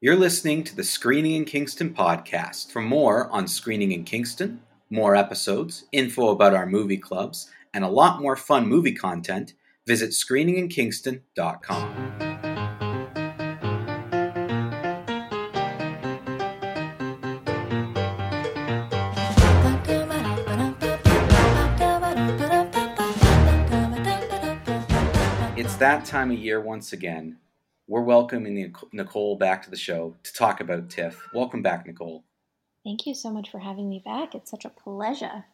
You're listening to the Screening in Kingston podcast. For more on Screening in Kingston, more episodes, info about our movie clubs, and a lot more fun movie content, visit screeninginkingston.com. It's that time of year once again. We're welcoming Nicole back to the show to talk about TIFF. Welcome back, Nicole. Thank you so much for having me back. It's such a pleasure.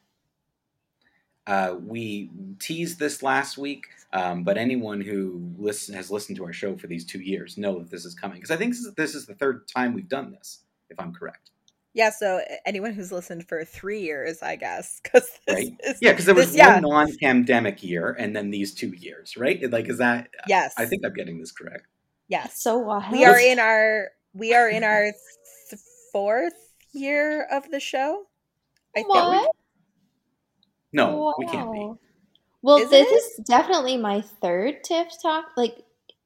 Uh, we teased this last week, um, but anyone who listen, has listened to our show for these two years know that this is coming because I think this is, this is the third time we've done this, if I'm correct. Yeah, so anyone who's listened for three years, I guess, because right, is, yeah, because there was this, one yeah. non-pandemic year and then these two years, right? Like, is that? Yes, I think I'm getting this correct. Yes. So wild. We are in our we are in our th- fourth year of the show. I what? think. No, wow. we can't be. Well, is this it? is definitely my third TIFF talk. Like,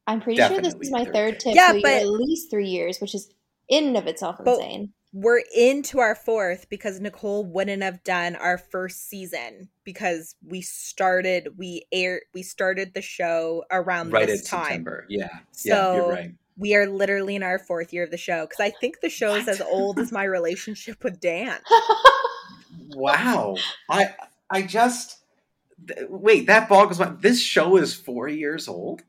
I'm pretty definitely sure this is my third, third TIFF. Yeah, but at least three years, which is in and of itself insane we're into our fourth because Nicole wouldn't have done our first season because we started we air we started the show around right this time. September. Yeah. So yeah, you're right. We are literally in our fourth year of the show because I think the show is as old as my relationship with Dan. wow. I I just wait, that boggles my this show is four years old.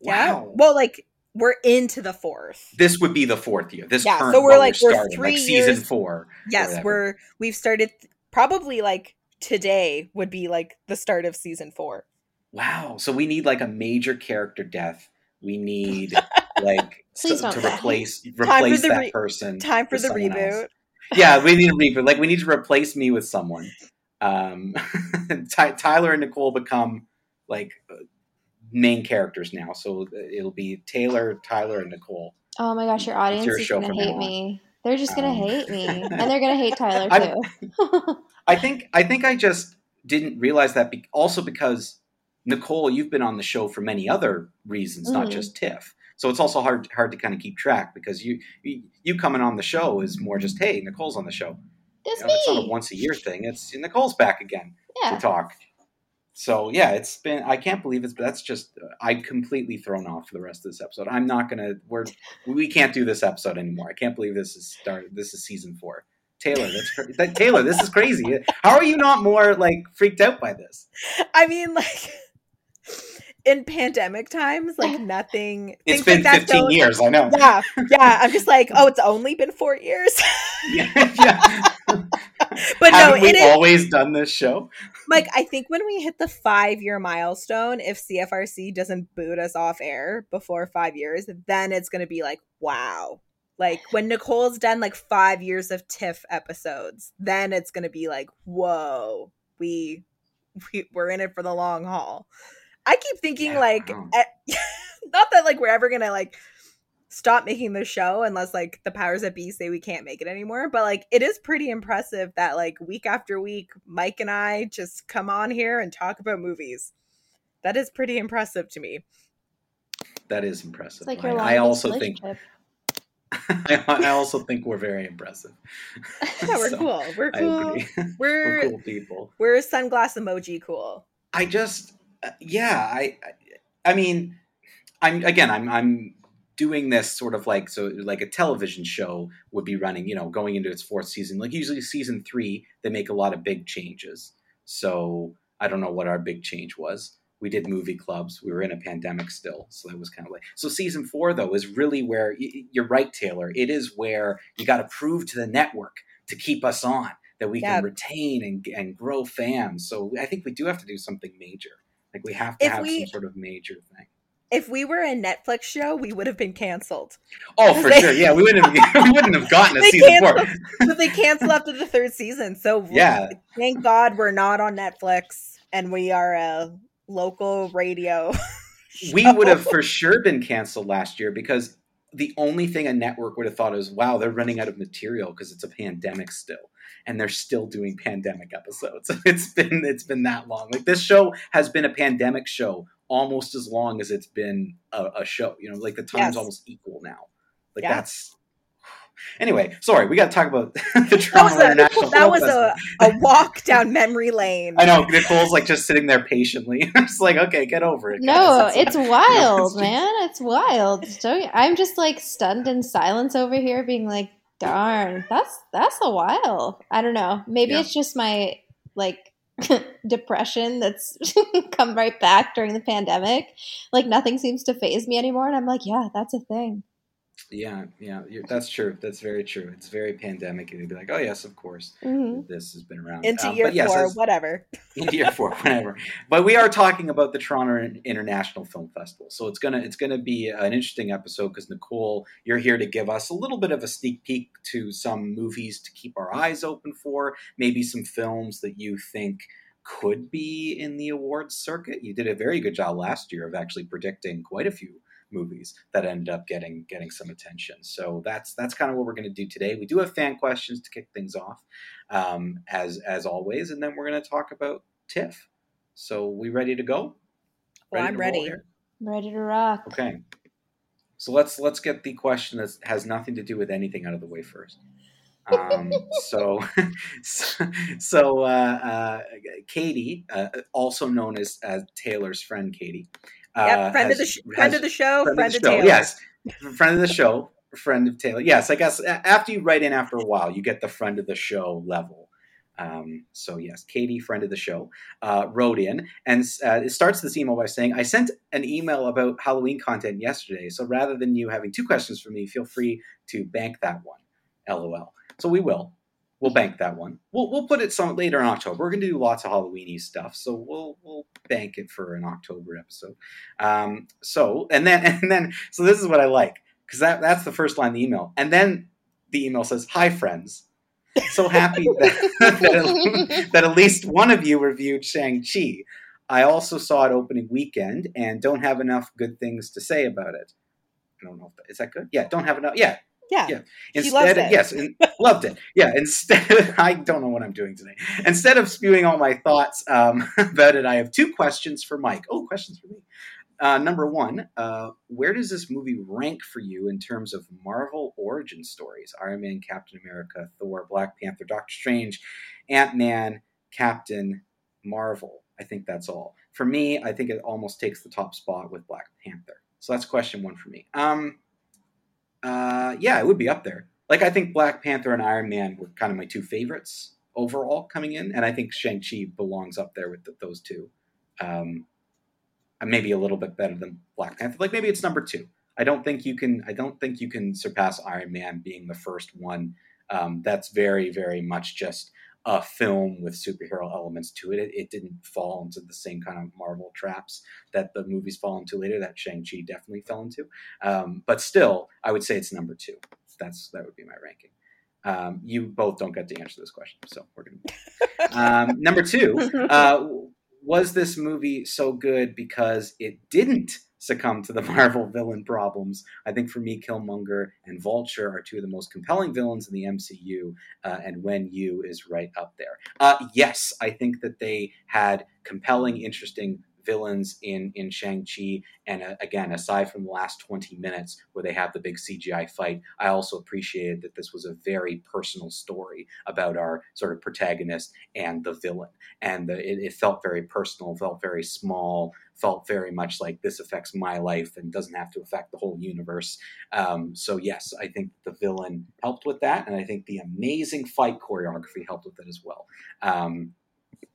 Yeah. Wow. Well, like we're into the fourth. This would be the fourth year. This yeah, so we're like we're, starting, three like years, season four. Yes, we're we've started probably like today would be like the start of season four. Wow! So we need like a major character death. We need like so, to replace replace that re- person. Time for the reboot. Else. Yeah, we need a reboot. Like we need to replace me with someone. Um, Tyler and Nicole become like main characters now. So it'll be Taylor, Tyler, and Nicole. Oh my gosh, your audience your is gonna hate me. They're just gonna um, hate me, and they're gonna hate Tyler too. I think I think I just didn't realize that. Be- also because Nicole, you've been on the show for many other reasons, mm-hmm. not just TIFF. So it's also hard hard to kind of keep track because you, you, coming on the show is more just hey Nicole's on the show. It's you know, It's not a once a year thing. It's Nicole's back again yeah. to talk so yeah, it's been. I can't believe it's. That's just. Uh, I'm completely thrown off for the rest of this episode. I'm not gonna. We're. We can't do this episode anymore. I can't believe this is started. This is season four. Taylor, that's that, Taylor. This is crazy. How are you not more like freaked out by this? I mean, like in pandemic times, like nothing. It's been like 15 years. I know. Yeah, yeah. I'm just like, oh, it's only been four years. yeah, yeah. but no, it we is, always done this show. Like, I think when we hit the five year milestone, if CFRC doesn't boot us off air before five years, then it's going to be like, wow. Like when Nicole's done like five years of TIFF episodes, then it's going to be like, whoa, we, we we're in it for the long haul. I keep thinking yeah, like, at, not that like we're ever gonna like stop making the show unless like the powers that be say we can't make it anymore. But like it is pretty impressive that like week after week, Mike and I just come on here and talk about movies. That is pretty impressive to me. That is impressive. Like I, I also think I, also think we're very impressive. Yeah, we're so, cool. We're cool. We're, we're cool people. We're a sunglass emoji cool. I just uh, yeah, I I mean I'm again I'm I'm doing this sort of like so like a television show would be running you know going into its fourth season. Like usually season three they make a lot of big changes. So i don't know what our big change was. We did movie clubs. We were in a pandemic still so that was kind of like so season four though is really where you're right taylor. It is where you got to prove to the network to keep us on that we yeah. can retain and, and grow fans. So i think we do have to do something major. Like we have to if have we, some sort of major thing if we were a Netflix show, we would have been canceled. Oh, for they, sure. Yeah, we wouldn't have, we wouldn't have gotten a season four. but they canceled after the third season. So yeah, thank God we're not on Netflix and we are a local radio. we would have for sure been canceled last year because the only thing a network would have thought is, wow, they're running out of material because it's a pandemic still. And they're still doing pandemic episodes. It's been it's been that long. Like this show has been a pandemic show almost as long as it's been a, a show. You know, like the time's yes. almost equal now. Like yeah. that's Anyway, sorry, we got to talk about the Toronto that International. That was a, a walk down memory lane. I know Nicole's like just sitting there patiently. I'm just like, okay, get over it. No, it's, it's wild, man. It's wild. I'm just like stunned in silence over here, being like, darn, that's that's a while. I don't know. Maybe yeah. it's just my like depression that's come right back during the pandemic. Like nothing seems to phase me anymore, and I'm like, yeah, that's a thing. Yeah, yeah, that's true. That's very true. It's very pandemic, and you'd be like, "Oh yes, of course, mm-hmm. this has been around." Into um, year yes, four, whatever. Into year four, whatever. But we are talking about the Toronto International Film Festival, so it's gonna it's gonna be an interesting episode because Nicole, you're here to give us a little bit of a sneak peek to some movies to keep our eyes open for, maybe some films that you think could be in the awards circuit. You did a very good job last year of actually predicting quite a few movies that ended up getting getting some attention. So that's that's kind of what we're going to do today. We do have fan questions to kick things off, um, as as always, and then we're going to talk about TIFF. So we ready to go? Ready well, I'm ready. Ready to rock. Okay. So let's let's get the question that has nothing to do with anything out of the way first. Um, so, so, uh, uh, Katie, uh, also known as, as Taylor's friend Katie, Yep, uh, friend has, of the sh- friend of the show, friend, friend of, of, Taylor. Yes, friend of the show, friend of Taylor. Yes, I guess after you write in after a while, you get the friend of the show level. Um, so yes, Katie, friend of the show, uh, wrote in and uh, it starts this email by saying, "I sent an email about Halloween content yesterday, so rather than you having two questions for me, feel free to bank that one." LOL. So we will we'll bank that one. We'll we'll put it some later in October. We're going to do lots of Halloweeny stuff, so we'll we'll bank it for an October episode. Um, so and then and then so this is what I like because that that's the first line of the email, and then the email says, "Hi friends." So happy that, that, that at least one of you reviewed Shang Chi. I also saw it opening weekend and don't have enough good things to say about it. I don't know if that, is that good. Yeah, don't have enough. Yeah, yeah. Yeah. Instead, of, yes, loved it. Yeah. Instead, I don't know what I'm doing today. Instead of spewing all my thoughts um, about it, I have two questions for Mike. Oh, questions for me. Uh, number one, uh, where does this movie rank for you in terms of Marvel origin stories? Iron Man, Captain America, Thor, Black Panther, Doctor Strange, Ant Man, Captain Marvel. I think that's all. For me, I think it almost takes the top spot with Black Panther. So that's question one for me. Um, uh, yeah, it would be up there. Like I think Black Panther and Iron Man were kind of my two favorites overall coming in, and I think Shang Chi belongs up there with the, those two. Um, maybe a little bit better than Black Panther. Like maybe it's number two. I don't think you can. I don't think you can surpass Iron Man being the first one. Um, that's very, very much just a film with superhero elements to it. it. it. didn't fall into the same kind of Marvel traps that the movies fall into later. That Shang Chi definitely fell into, um, but still, I would say it's number two. That's that would be my ranking. Um, you both don't get to answer this question, so we're gonna. um, number two, uh, was this movie so good because it didn't succumb to the Marvel villain problems. I think for me, Killmonger and Vulture are two of the most compelling villains in the MCU, uh, and Wenwu is right up there. Uh, yes, I think that they had compelling, interesting villains in in Shang Chi, and uh, again, aside from the last twenty minutes where they have the big CGI fight, I also appreciated that this was a very personal story about our sort of protagonist and the villain, and the, it, it felt very personal, felt very small, felt very much like this affects my life and doesn't have to affect the whole universe. Um, so yes, I think the villain helped with that, and I think the amazing fight choreography helped with it as well. Um,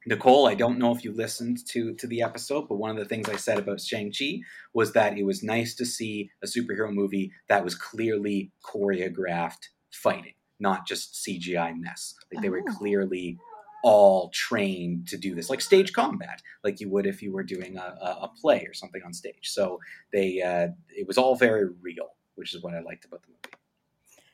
Nicole, I don't know if you listened to to the episode, but one of the things I said about Shang-Chi was that it was nice to see a superhero movie that was clearly choreographed fighting, not just CGI mess. Like they oh. were clearly all trained to do this, like stage combat, like you would if you were doing a, a play or something on stage. So they, uh, it was all very real, which is what I liked about the movie.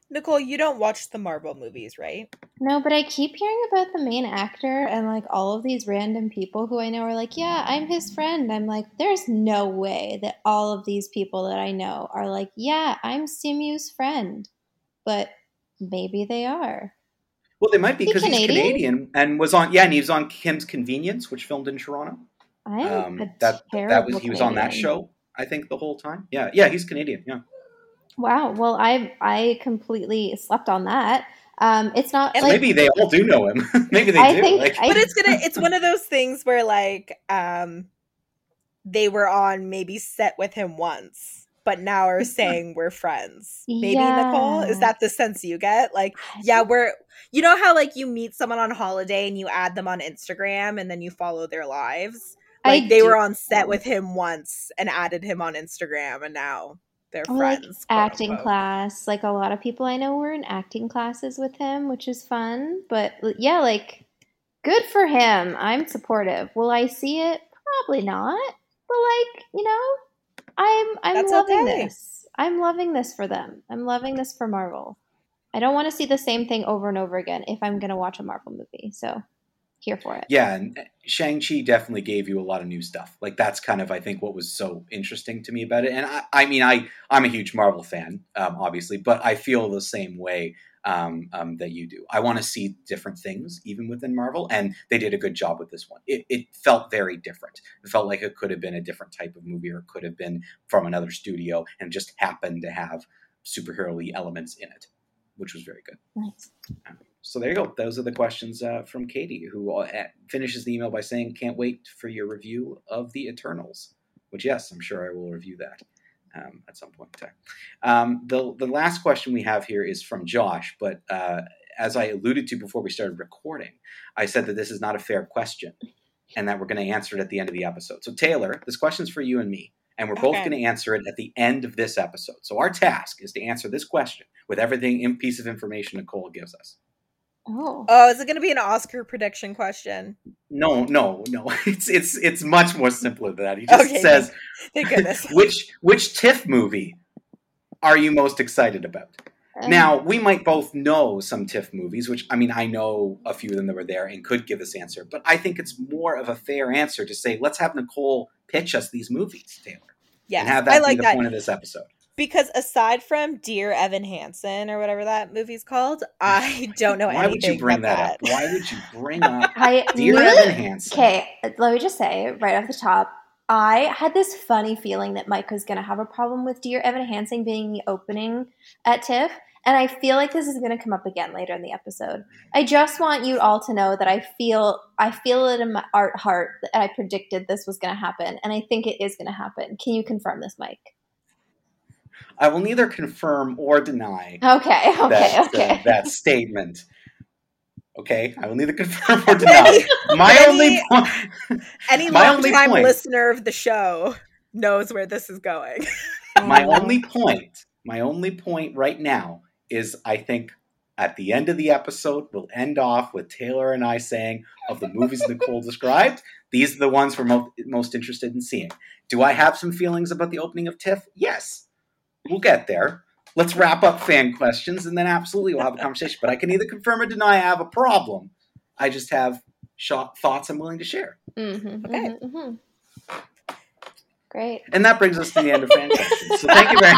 Nicole, you don't watch the Marvel movies, right? No, but I keep hearing about the main actor and like all of these random people who I know are like, yeah, I'm his friend. I'm like, there's no way that all of these people that I know are like, yeah, I'm Simu's friend. But maybe they are. Well, they might be because he he's Canadian and was on, yeah, and he was on Kim's Convenience, which filmed in Toronto. I um, that that was he was on that show. I think the whole time. Yeah, yeah, he's Canadian. Yeah. Wow. Well, I I completely slept on that. Um, it's not And like maybe they all do know him. maybe they I do. think like, I- but it's gonna it's one of those things where like um they were on maybe set with him once but now are saying we're friends maybe nicole is that the sense you get like yeah we're you know how like you meet someone on holiday and you add them on instagram and then you follow their lives I like they do- were on set with him once and added him on instagram and now they're Or, friends quote acting unquote. class. Like a lot of people I know were in acting classes with him, which is fun. But yeah, like good for him. I'm supportive. Will I see it? Probably not. But like, you know, I'm I'm That's loving okay. this. I'm loving this for them. I'm loving this for Marvel. I don't want to see the same thing over and over again if I'm gonna watch a Marvel movie. So here for it. yeah, and Shang-Chi definitely gave you a lot of new stuff. Like that's kind of I think what was so interesting to me about it. And I, I mean, I I'm a huge Marvel fan, um, obviously, but I feel the same way um, um, that you do. I want to see different things even within Marvel, and they did a good job with this one. It, it felt very different. It felt like it could have been a different type of movie, or it could have been from another studio, and just happened to have superhero-y elements in it, which was very good. Nice. So there you go. Those are the questions uh, from Katie, who uh, finishes the email by saying, "Can't wait for your review of the Eternals." Which, yes, I'm sure I will review that um, at some point in time. Um, the the last question we have here is from Josh, but uh, as I alluded to before we started recording, I said that this is not a fair question, and that we're going to answer it at the end of the episode. So Taylor, this question's for you and me. And we're both going to answer it at the end of this episode. So our task is to answer this question with everything in piece of information Nicole gives us. Oh. oh is it gonna be an oscar prediction question No, no, no. It's it's it's much more simpler than that. He just Okay, says thank goodness which which TIFF movie are you most excited about? Um, Now we might both know some TIFF movies, which I mean I know a few of them that were there and could give this answer, but I think it's more of a fair answer to say let's have Nicole pitch us these movies, Taylor, yeah and have that i be like the that point of this episode. Because aside from Dear Evan Hansen or whatever that movie's called, I don't know anything. Why would you bring about that, up? Why would you bring up I Dear knew Evan Hansen? Okay, let me just say right off the top, I had this funny feeling that Mike was going to have a problem with Dear Evan Hansen being the opening at TIFF, and I feel like this is going to come up again later in the episode. I just want you all to know that I feel I feel it in my art heart that I predicted this was going to happen, and I think it is going to happen. Can you confirm this, Mike? I will neither confirm or deny Okay, okay, that, okay. uh, that statement. Okay, I will neither confirm or deny. My Any- only point, Any long-time listener of the show knows where this is going. my only point, my only point right now is I think at the end of the episode we'll end off with Taylor and I saying of the movies Nicole described, these are the ones we're mo- most interested in seeing. Do I have some feelings about the opening of TIFF? Yes, we'll get there. Let's wrap up fan questions and then absolutely we'll have a conversation. But I can either confirm or deny I have a problem. I just have shot thoughts I'm willing to share. Mhm, Okay. mhm, mhm. Great. And that brings us to the end of fan questions. So thank you very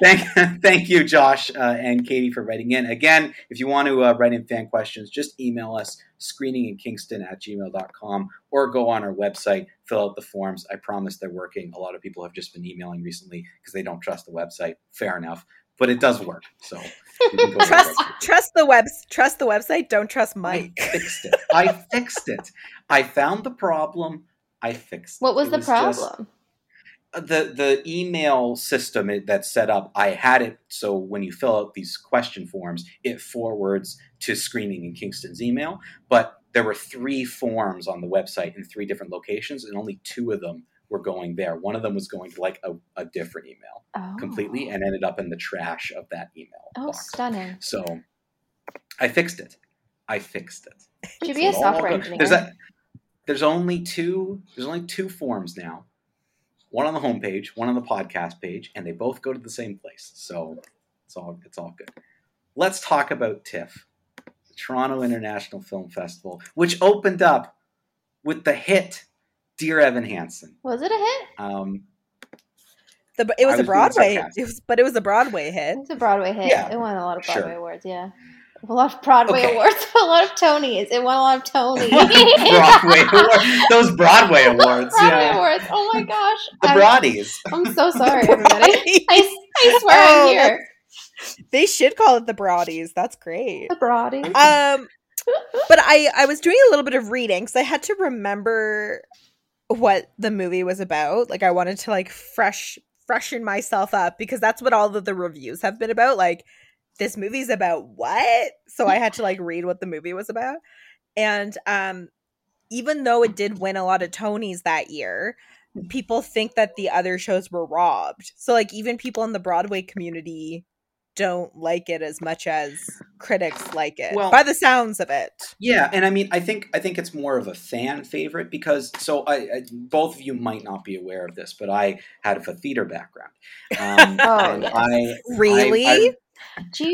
thank, thank you, Josh uh, and Katie, for writing in. Again, if you want to uh, write in fan questions, just email us screeninginkingston at gmail.com or go on our website, fill out the forms. I promise they're working. A lot of people have just been emailing recently because they don't trust the website. Fair enough. But it does work. So you can go to the trust trust the web trust the website, don't trust I Mike. fixed it. I fixed it. I found the problem. I fixed it. What was It the just- problem? The the email system that's set up i had it so when you fill out these question forms it forwards to screening in kingston's email but there were three forms on the website in three different locations and only two of them were going there one of them was going to like a, a different email Oh. completely and ended up in the trash of that email Oh, box stunning. so i fixed it i fixed it Should be a software engineer. There's, there's only two. There's only two forms now. One on the homepage, one on the podcast page, and they both go to the same place. So it's all it's all good. Let's talk about TIFF, the Toronto International Film Festival, which opened up with the hit "Dear Evan Hansen." was it a hit? Um, The, it was, was a Broadway, sarcastic. it was, but it was a Broadway hit. It's a Broadway hit. Yeah, it won a lot of sure. Broadway awards. Yeah, a lot of Broadway Okay. awards. A lot of Tonys. It won a lot of Tonys. Broadway award, those Broadway awards, Broadway yeah, awards. Oh my gosh. the I'm, Broadies. I'm so sorry, everybody. I, I swear oh, I'm here. They should call it the Broadies. That's great. The Broadies. Um, but I I was doing a little bit of reading because I had to remember what the movie was about. Like I wanted to like fresh freshen myself up because that's what all of the reviews have been about. Like this movie's about what? So I had to like read what the movie was about. And um even though it did win a lot of Tonys that year, people think that the other shows were robbed. So like even people in the Broadway community don't like it as much as critics like it well, by the sounds of it yeah and i mean i think i think it's more of a fan favorite because so I, I both of you might not be aware of this but i had a theater background um, oh. I, really I,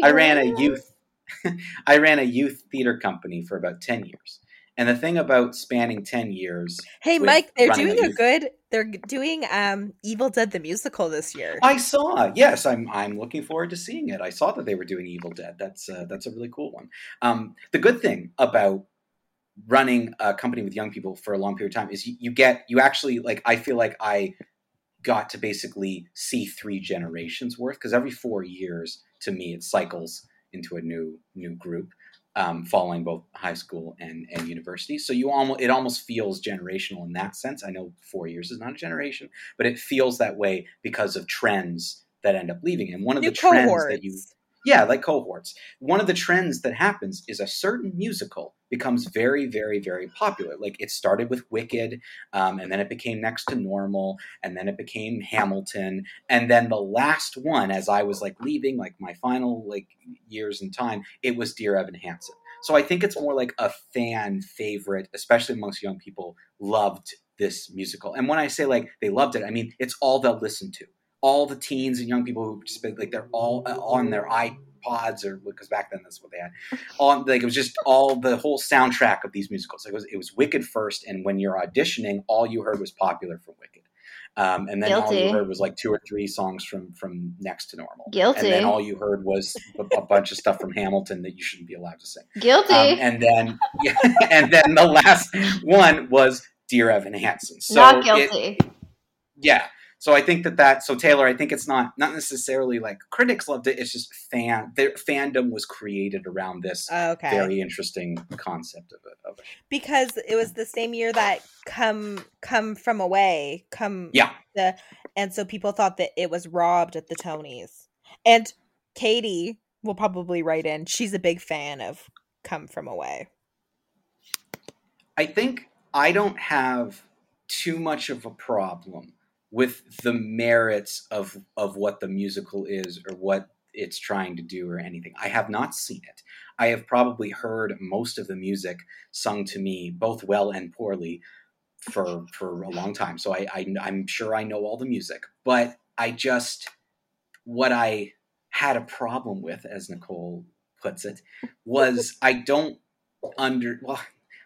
I, ran a youth i ran a youth theater company for about 10 years and the thing about spanning 10 years. Hey, Mike, they're doing a, good. They're doing um, Evil Dead the musical this year. I saw. Yes, I'm I'm looking forward to seeing it. I saw that they were doing Evil Dead. That's uh, that's a really cool one. Um, the good thing about running a company with young people for a long period of time is you, you get you actually like I feel like I got to basically see three generations worth because every 4 years to me it cycles into a new new group um, following both high school and, and university. So you almost it almost feels generational in that sense. I know four years is not a generation, but it feels that way because of trends that end up leaving. And one of New the trends that you yeah, like cohorts. One of the trends that happens is a certain musical becomes very, very, very popular. Like it started with Wicked, um, and then it became Next to Normal, and then it became Hamilton, and then the last one, as I was like leaving, like my final like years in time, it was Dear Evan Hansen. So I think it's more like a fan favorite, especially amongst young people. Loved this musical, and when I say like they loved it, I mean it's all they'll listen to all the teens and young people who participate, like they're all uh, on their iPods or because back then that's what they had. On like it was just all the whole soundtrack of these musicals. Like it was it was Wicked first, and when you're auditioning, all you heard was popular from Wicked. Um, and then Guilty. all you heard was like two or three songs from from Next to Normal. Guilty. And then all you heard was a, a bunch of stuff from Hamilton that you shouldn't be allowed to sing. Guilty. Um, and then yeah, and then the last one was Dear Evan Hansen. So Not guilty. It, yeah. So I think that that so Taylor, I think it's not not necessarily like critics loved it. It's just fan their fandom was created around this oh, okay. very interesting concept of it, of it. Because it was the same year that come come from away come yeah the and so people thought that it was robbed at the Tonys. And Katie will probably write in. She's a big fan of Come From Away. I think I don't have too much of a problem with the merits of of what the musical is or what it's trying to do or anything. I have not seen it. I have probably heard most of the music sung to me, both well and poorly, for for a long time. So I, I I'm sure I know all the music, but I just what I had a problem with, as Nicole puts it, was I don't under well.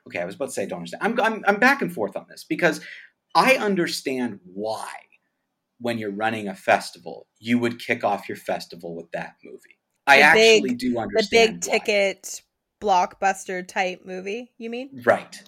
Okay, I was about to say I don't understand. I'm, I'm I'm back and forth on this because I understand why, when you're running a festival, you would kick off your festival with that movie. The I big, actually do understand. The big why. ticket blockbuster type movie, you mean? Right.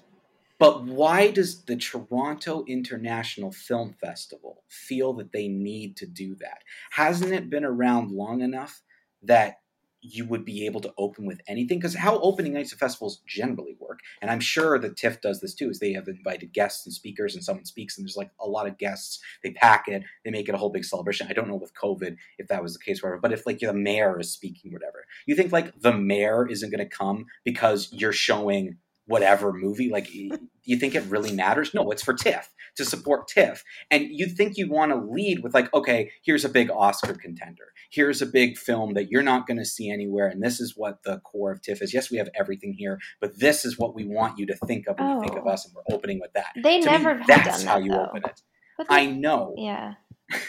But why does the Toronto International Film Festival feel that they need to do that? Hasn't it been around long enough that you would be able to open with anything because how opening nights of festivals generally work and i'm sure that tiff does this too is they have invited guests and speakers and someone speaks and there's like a lot of guests. They pack it they make it a whole big celebration. I don't know with covid if that was the case whatever but if like the mayor is speaking whatever. You think like the mayor isn't going to come because you're showing whatever movie like you think it really matters? No it's for tiff to support tiff. And you think you want to lead with like okay here's a big oscar contender. Here's a big film that you're not going to see anywhere and this is what the core of tiff is. Yes we have everything here but this is what we want you to think of when oh. you think of oh. us and we're opening with that. They to never me, that's how that, you though. open it. They, i know. Yeah.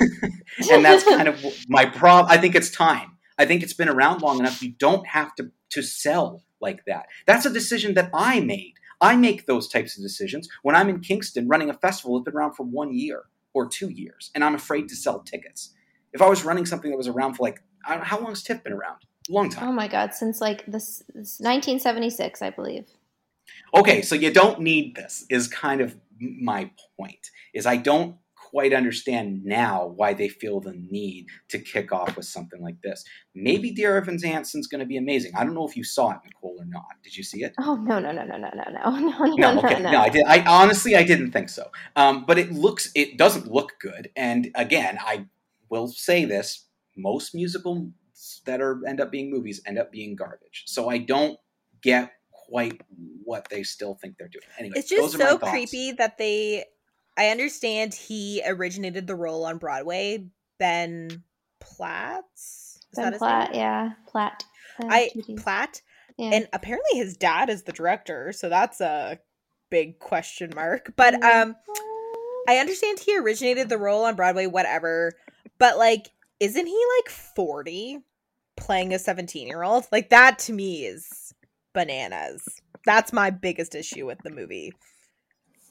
And that's kind of my problem i think it's time. I think it's been around long enough you don't have to to sell like that. That's a decision that I made. I make those types of decisions when I'm in Kingston running a festival that's been around for one year or two years, and I'm afraid to sell tickets. If I was running something that was around for like, how long has TIFF been around? long time. Oh my God, since like this, this 1976, I believe. Okay, so you don't need this. Is kind of my point. Is I don't quite understand now why they feel the need to kick off with something like this. Maybe Dear Evan Hansen's going to be amazing. I don't know if you saw it, Nicole, or not. Did you see it? Oh no, no, no, no, no, no, no, no, no, okay, no, no. I did. I honestly, I didn't think so. Um, but it looks, it doesn't look good. And again, I will say this: most musicals that are end up being movies end up being garbage. So I don't get quite what they still think they're doing. Anyway, it's just so creepy that they. I understand he originated the role on Broadway. Ben Platt. Ben Platt, yeah, Platt. Uh, I Platt, yeah. and apparently his dad is the director, so that's a big question mark. But um, I understand he originated the role on Broadway, whatever. But like, isn't he like forty, playing a seventeen-year-old? Like that to me is bananas. That's my biggest issue with the movie.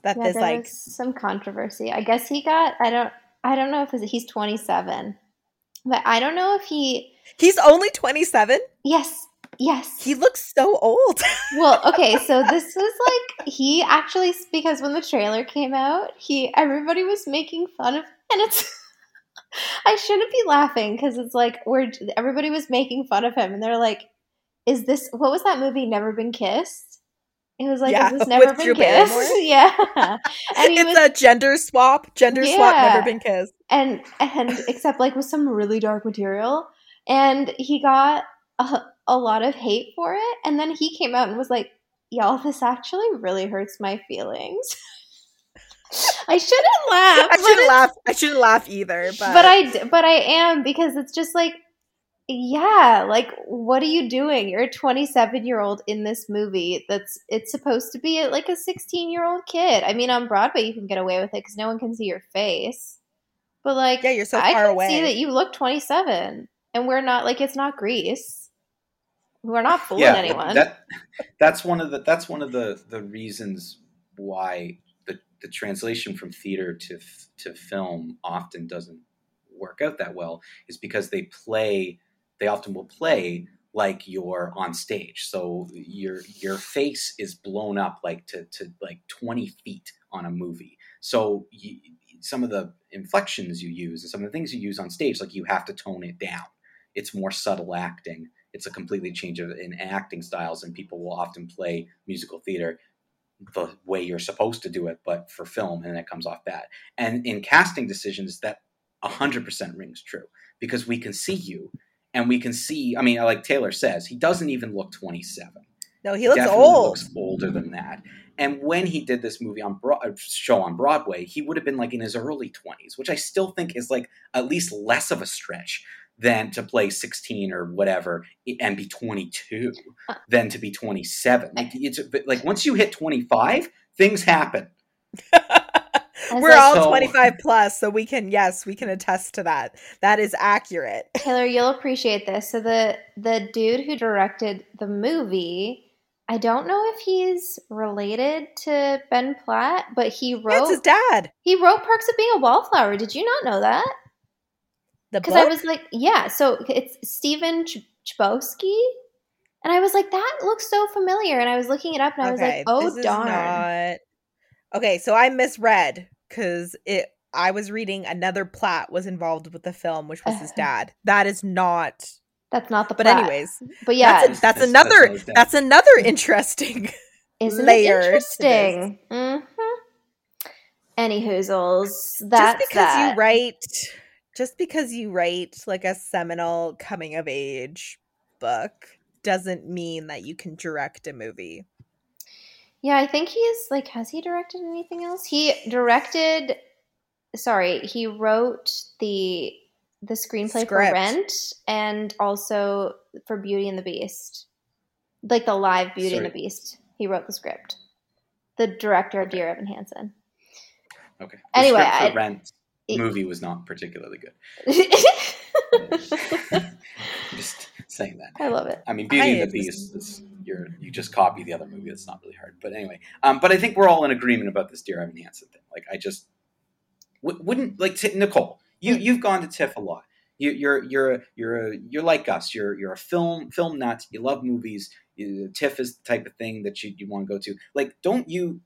That yeah, there's like some controversy. I guess he got. I don't. I don't know if he's 27, but I don't know if he. He's only 27. Yes. Yes. He looks so old. well, okay, so this was like he actually because when the trailer came out, he everybody was making fun of and it's I shouldn't be laughing because it's like we're everybody was making fun of him and they're like is this what was that movie Never Been Kissed? It was like, yeah, is this never been Drew kissed? yeah. And it's was, a gender swap. Gender yeah. swap, never been kissed. And and except like with some really dark material. And he got a, a lot of hate for it. And then he came out and was like, Y'all, this actually really hurts my feelings. I shouldn't laugh. I shouldn't laugh. I shouldn't laugh either. But but I but I am because it's just like yeah like what are you doing? You're a 27 year old in this movie that's it's supposed to be like a 16 year old kid. I mean on broadway you can get away with it because no one can see your face. But like yeah you're so far I away. see that you look 27 and we're not like it's not Grease. We're not fooling yeah, anyone. that, that's one of the that's one of the the reasons why the the translation from theater to to film often doesn't work out that well is because they play they often will play like you're on stage. So your your face is blown up like to, to like 20 feet on a movie. So you, some of the inflections you use and some of the things you use on stage, like you have to tone it down. It's more subtle acting. It's a completely change of in acting styles, and people will often play musical theater the way you're supposed to do it, but for film, and it comes off bad. And in casting decisions, that 100% rings true because we can see you and we can see. I mean, like Taylor says, he doesn't even look 27. No, he looks old. Looks older than that. And when he did this movie on Bro- uh, show on Broadway, he would have been like in his early 20s, which I still think is like at least less of a stretch than to play 16 or whatever and be 22 uh. than to be 27. Like it's like once you hit 25, things happen. We're all so, 25 plus, so we can yes, we can attest to that. That is accurate. Taylor, you'll appreciate this. So the the dude who directed the movie, I don't know if he's related to Ben Platt, but he wrote That's his dad. He wrote Perks of Being a Wallflower. Did you not know that? Because I was like, yeah. So it's Stephen Ch- Chbosky. And I was like, that looks so familiar. And I was looking it up and I was like, oh, darn. Not... Okay, so I misread because it I was reading another Platt was involved with the film, which was his dad. That is not. That's not the. But anyways, but yeah, that's, a, that's another. That's, that's another interesting Isn't layer. interesting. Mm-hmm. Any hoozles. That's just because that. you write, just because you write like a seminal coming of age book doesn't mean that you can direct a movie. Yeah, I think he's like, has he directed anything else? He directed. Sorry, he wrote the the screenplay Script. for Rent and also for Beauty and the Beast, like the live Beauty sorry. and the Beast. He wrote the script. The director of Dear Evan Hansen. Okay. The anyway, I, Rent it, movie was not particularly good. just saying that. I love it. I mean, Beauty I and the Beast is you're you just copy the other movie. It's not really hard. But anyway, um, but I think we're all in agreement about this Dear Evan Hansen thing. Like, I just w- wouldn't like t- Nicole. You you've gone to TIFF a lot. You, you're you're you're you're like us. You're you're a film film nut. You love movies. You, TIFF is the type of thing that you you want to go to. Like, don't you?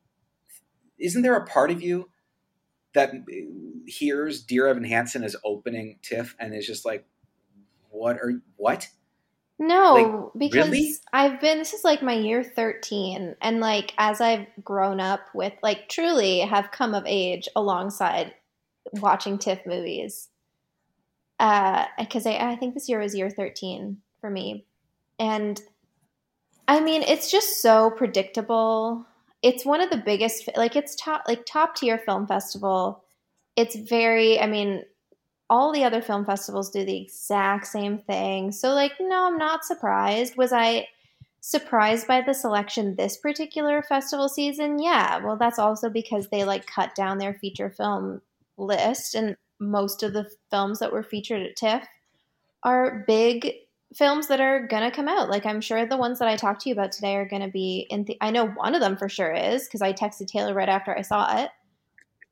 Isn't there a part of you that hears Dear Evan Hansen is opening TIFF and is just like, what are what? No, like, because really? I've been this is like my year 13 and like as I've grown up with like truly have come of age alongside watching TIFF movies. Uh cuz I I think this year was year 13 for me. And I mean, it's just so predictable. It's one of the biggest like it's top like top tier film festival. It's very I mean, all the other film festivals do the exact same thing. So, like, no, I'm not surprised. Was I surprised by the selection this particular festival season? Yeah. Well, that's also because they like cut down their feature film list, and most of the films that were featured at TIFF are big films that are gonna come out. Like I'm sure the ones that I talked to you about today are gonna be in. The, I know one of them for sure is because I texted Taylor right after I saw it.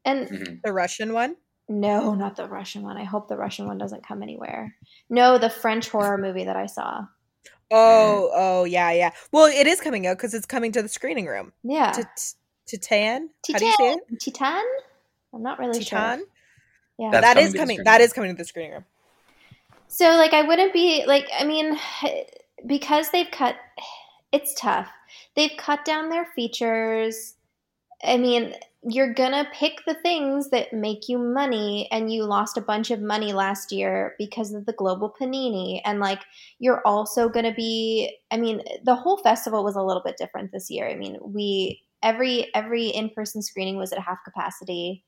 And mm-hmm. the Russian one. No, not the Russian one. I hope the Russian one doesn't come anywhere. No, the French horror movie that I saw. Oh, oh, yeah, yeah. Well, it is coming out because it's coming to the screening room. Yeah. Titan? How do you say it? Titan? I'm not really sure. Titan? sure. Yeah. That's that is coming. That is coming to the screening room. So, like, I wouldn't be like. I mean, because they've cut. It's tough. They've cut down their features. I mean, you're gonna pick the things that make you money and you lost a bunch of money last year because of the global panini and like you're also gonna be i mean the whole festival was a little bit different this year. I mean we every every in-person screening was at half capacity.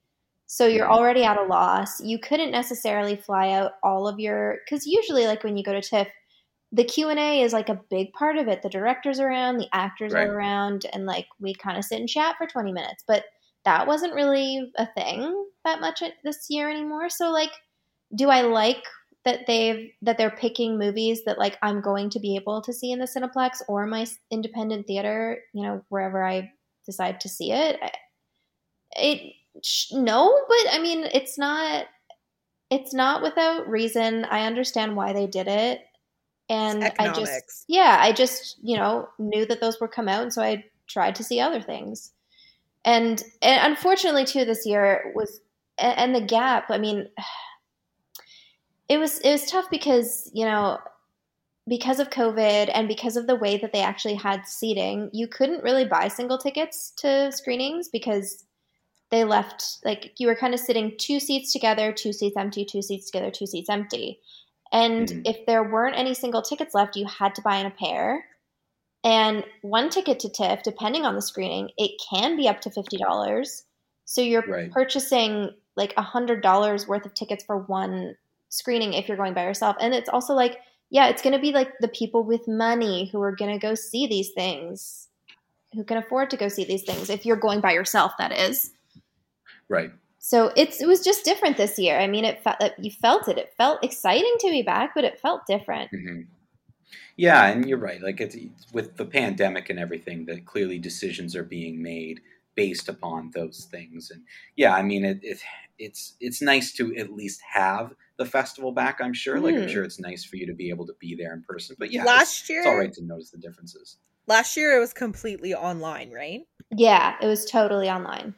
So you're already at a loss. You couldn't necessarily fly out all of your because usually like when you go to tiff the q&a is like a big part of it the directors around the actors right. are around and like we kind of sit and chat for 20 minutes but that wasn't really a thing that much this year anymore. So like, do I like that they've that they're picking movies that like I'm going to be able to see in the Cineplex or my independent theater, you know, wherever I decide to see it. It no, but I mean, it's not it's not without reason. I understand why they did it. And I just yeah, I just, you know, knew that those would come out and so I tried to see other things. And, and unfortunately too this year was and the gap i mean it was it was tough because you know because of covid and because of the way that they actually had seating you couldn't really buy single tickets to screenings because they left like you were kind of sitting two seats together two seats empty two seats together two seats empty and mm-hmm. if there weren't any single tickets left you had to buy in a pair and one ticket to TIFF, depending on the screening, it can be up to $50. So you're right. purchasing like a $100 worth of tickets for one screening if you're going by yourself. And it's also like, yeah, it's going to be like the people with money who are going to go see these things, who can afford to go see these things if you're going by yourself, that is. Right. So it's it was just different this year. I mean, it felt you felt it. It felt exciting to be back, but it felt different. Mm-hmm. Yeah, and you're right. Like it's, with the pandemic and everything, that clearly decisions are being made based upon those things. And yeah, I mean, it, it it's it's nice to at least have the festival back. I'm sure. Like I'm hmm. sure it's nice for you to be able to be there in person. But yeah, last it's, year it's all right to notice the differences. Last year it was completely online, right? Yeah, it was totally online.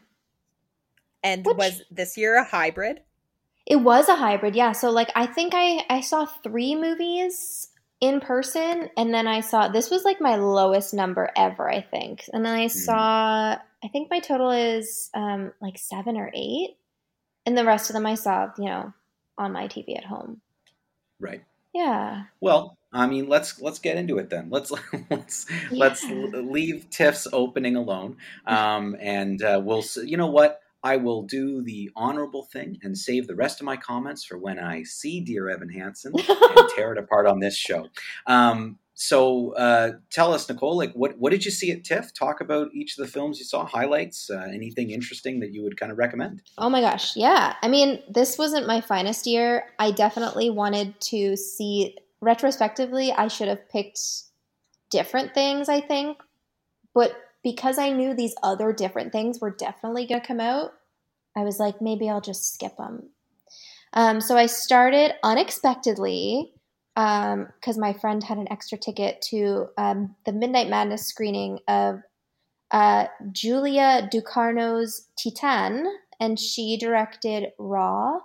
And Which, was this year a hybrid? It was a hybrid, yeah. So like I think I I saw three movies in person and then I saw this was like my lowest number ever, I think. And then I mm. saw I think my total is um like 7 or 8 and the rest of them I saw, you know, on my TV at home. Right. Yeah. Well, I mean, let's let's get into it then. Let's let's yeah. let's leave TIFF's opening alone, um, and uh, we'll. You know what? I will do the honorable thing and save the rest of my comments for when I see Dear Evan Hansen and tear it apart on this show. Um, so uh, tell us, Nicole, like what what did you see at TIFF? Talk about each of the films you saw, highlights, uh, anything interesting that you would kind of recommend. Oh my gosh, yeah. I mean, this wasn't my finest year. I definitely wanted to see retrospectively. I should have picked different things. I think, but because I knew these other different things were definitely going to come out, I was like, maybe I'll just skip them. Um, so I started unexpectedly because um, my friend had an extra ticket to um, the Midnight Madness screening of uh, Julia Ducournau's Titane, and she directed Raw.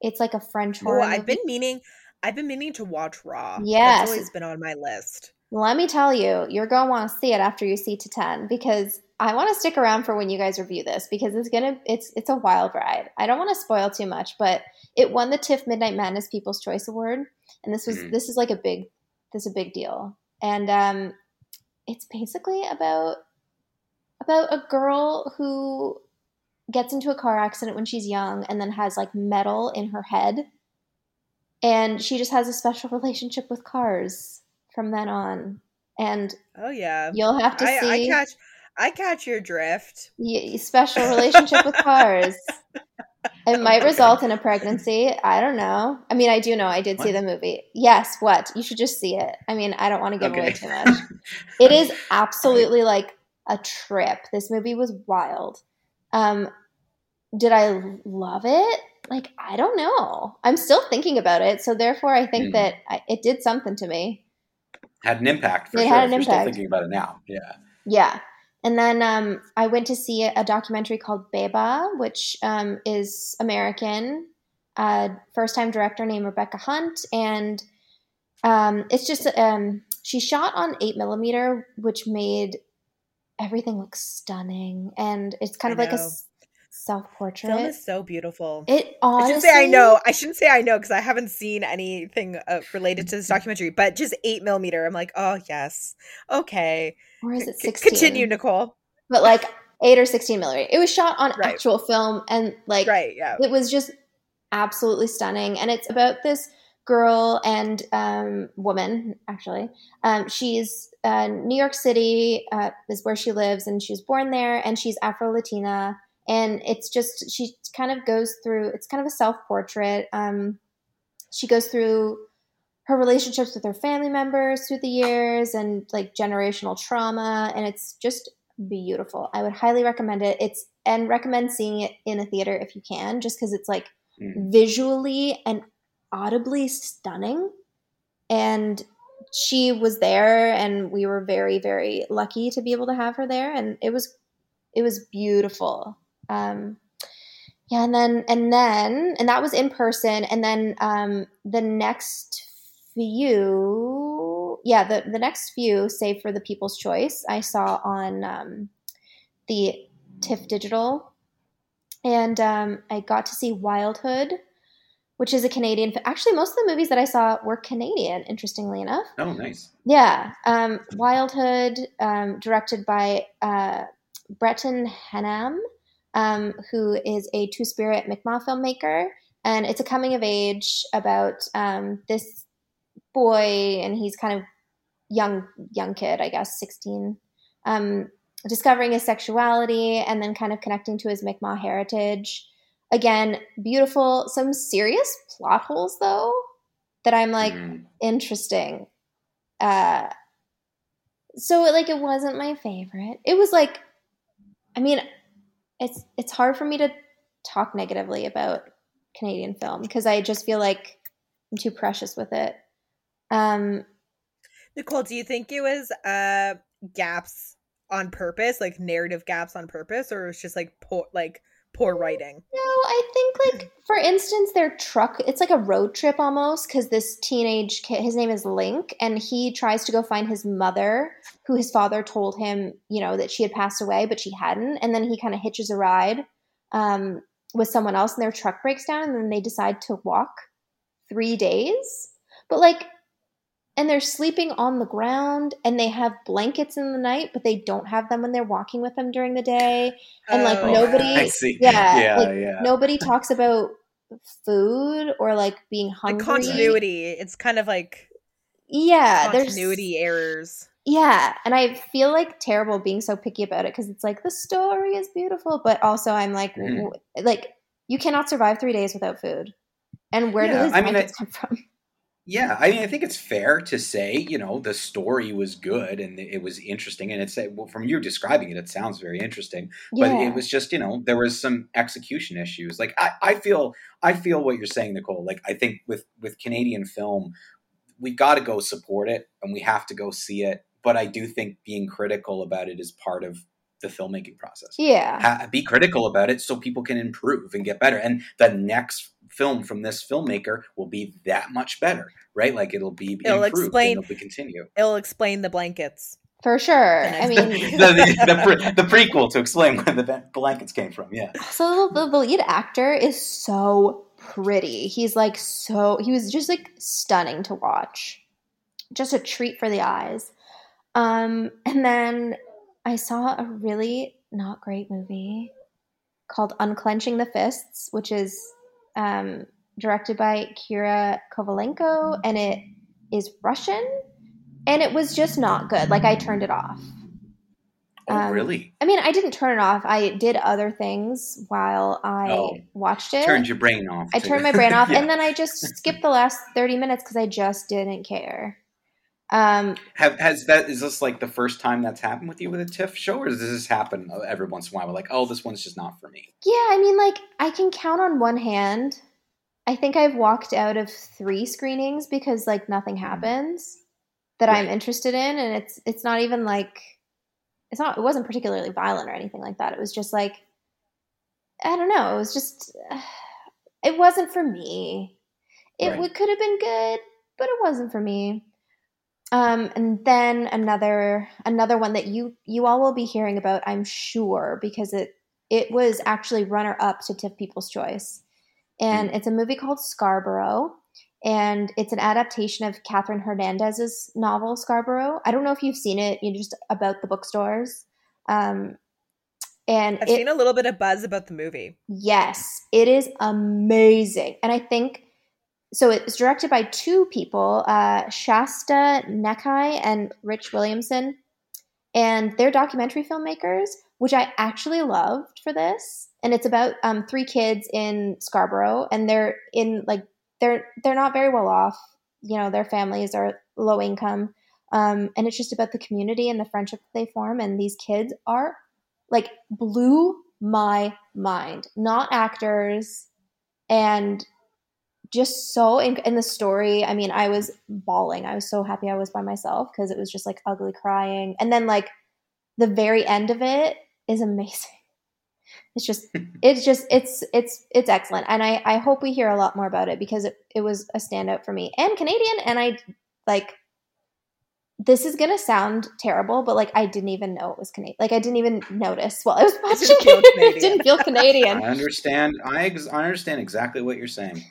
It's like a French Oh, horror. I've movie. been meaning I've been meaning to watch Raw. Yes. That's always been on my list. Let me tell you, you're going to want to see it after you see Titane because I want to stick around for when you guys review this because it's going to it's it's a wild ride. I don't want to spoil too much, but it won the TIFF Midnight Madness People's Choice Award and this was Mhm. this is like a big this is a big deal. And um it's basically about about a girl who gets into a car accident when she's young and then has like metal in her head and she just has a special relationship with cars from then on. And Oh yeah. you'll have to I, see I catch I catch your drift. y- special relationship with cars. It might result in a pregnancy. I don't know. I mean i do know i did see the movie. Yes what? You should just see it. I mean i don't want to give away too much. It is absolutely like a trip. This movie was wild. Um did i love it? Like i don't know. I'm still thinking about it so therefore i think Mhm. that I, it did something to me had an impact for It sure. had if an you're still impact. thinking about it now. Yeah. Yeah. And then um, I went to see a documentary called Beba, which um, is American. Uh, first time director named Rebeca Huntt. And um, it's just, um, she shot on 8 millimeter, which made everything look stunning. And it's kind I of like a self Film is so beautiful. It honestly. I shouldn't say I know. I shouldn't say I know because I haven't seen anything uh, related to this documentary. But just eight millimeter, I'm like, oh yes, okay. Or is it 16? Continue, Nicole. But like 8 or 16 millimeter. It was shot on Right. actual film and like. Right? Yeah. it was just absolutely stunning and it's about this girl and um, woman actually um, she's uh, new york city uh, is where she lives and she's born there and she's afro-latina and it's just she kind of goes through it's kind of a self-portrait. Um, she goes through her relationships with her family members through the years and like generational trauma. And it's just beautiful. I would highly recommend it. It's and recommend seeing it in a theater if you can just because it's like Mm. visually and audibly stunning. And she was there and we were very very lucky to be able to have her there. And it was it was beautiful um yeah and then and then and that was in person and then um the next few yeah the the next few save for the people's choice i saw on um the tiff digital and um, I got to see Wildhood, which is a Canadian. Actually, most of the movies that I saw were Canadian. Interestingly enough, Oh, nice. yeah. Um, Wildhood, um, directed by uh, Bretten Hannam, um, who is a Two Spirit Mi'kmaq filmmaker, and it's a coming of age about um, this boy, and he's kind of young, young kid, I guess, sixteen. Um, discovering his sexuality and then kind of connecting to his Mi'kmaq heritage. Again, beautiful. Some serious plot holes though that I'm like Mhm. interesting. Uh, so like it wasn't my favorite. It was like, I mean, it's it's hard for me to talk negatively about Canadian film because I just feel like I'm too precious with it. Um, Nicole, do you think it was uh gaps on purpose, like narrative gaps on purpose, or it's just like poor, like poor writing? No, I think like for instance, their truck. It's like a road trip almost because this teenage kid, his name is Link, and he tries to go find his mother, who his father told him, you know, that she had passed away, but she hadn't. And then he kind of hitches a ride um, with someone else, and their truck breaks down, and then they decide to walk three days. But like, and they're sleeping on the ground, and they have blankets in the night, but they don't have them when they're walking with them during the day. And, like, Oh, nobody- I see. Yeah, Yeah. like, yeah. nobody talks about food or like being hungry. like continuity. It's kind of like Yeah, there's continuity errors. Yeah, and I feel like terrible being so picky about it because it's like the story is beautiful, but also I'm like, mm. w- like you cannot survive three days without food. And where Yeah, do these I mean, blankets come from? Yeah, I mean, I think it's fair to say, you know, the story was good and it was interesting, and it's well, from you describing it, it sounds very interesting. But yeah, it was just, you know, there was some execution issues. Like I, I feel, I feel what you're saying, Nicole. Like I think with with Canadian film, we got to go support it and we have to go see it. But I do think being critical about it is part of the filmmaking process. Yeah. Ha- be critical about it so people can improve and get better. And the next film from this filmmaker will be that much better, right? Like it'll be it'll improved explain, and it'll be continue. It'll explain the blankets. For sure. I mean, the, the, the, pre- the, prequel to explain where the blankets came from. Yeah. So the, the lead actor is so pretty. He's like so, he was just like stunning to watch. Just a treat for the eyes. Um, and then I saw a really not great movie called Unclenching the Fists, which is um, directed by Kira Kovalenko, and it is Russian and it was just not good. Like I turned it off. Oh, um, really? I mean, I didn't turn it off. I did other things while I oh, watched it. Turned your brain off. I turned my brain off, yeah. and then I just skipped the last thirty minutes because I just didn't care. Um, Have has that is this like the first time that's happened with you with a TIFF show, or does this happen every once in a while? We're like, oh, this one's just not for me. Yeah, I mean, like I can count on one hand. I think I've walked out of three screenings because like nothing happens that right. I'm interested in, and it's it's not even like it's not it wasn't particularly violent or anything like that. It was just like I don't know. It was just it wasn't for me. It right. would could have been good, but it wasn't for me. Um, and then another another one that you you all will be hearing about, I'm sure, because it it was actually runner up to TIFF People's Choice, and mm. it's a movie called Scarborough and it's an adaptation of Catherine Hernandez's novel Scarborough. I don't know if you've seen it. You just about the bookstores. Um, and I've it, seen a little bit of buzz about the movie. Yes, it is amazing, and I think so. It's directed by two people, uh, Shasha Nakhai and Rich Williamson, and they're documentary filmmakers, which I actually loved for this. And it's about um, three kids in Scarborough, and they're in like they're they're not very well off. You know, their families are low income, um, and it's just about the community and the friendship they form. And these kids are like blew my mind. Not actors, and just so in, in the story. I mean, I was bawling. I was so happy I was by myself because it was just like ugly crying, and then like the very end of it is amazing it's just it's just it's it's it's excellent and i i hope we hear a lot more about it because it, it was a standout for me and canadian and i like this is gonna sound terrible but like i didn't even know it was canadian like i didn't even notice while i was watching it didn't feel canadian, didn't feel canadian. i understand I, ex- I understand exactly what you're saying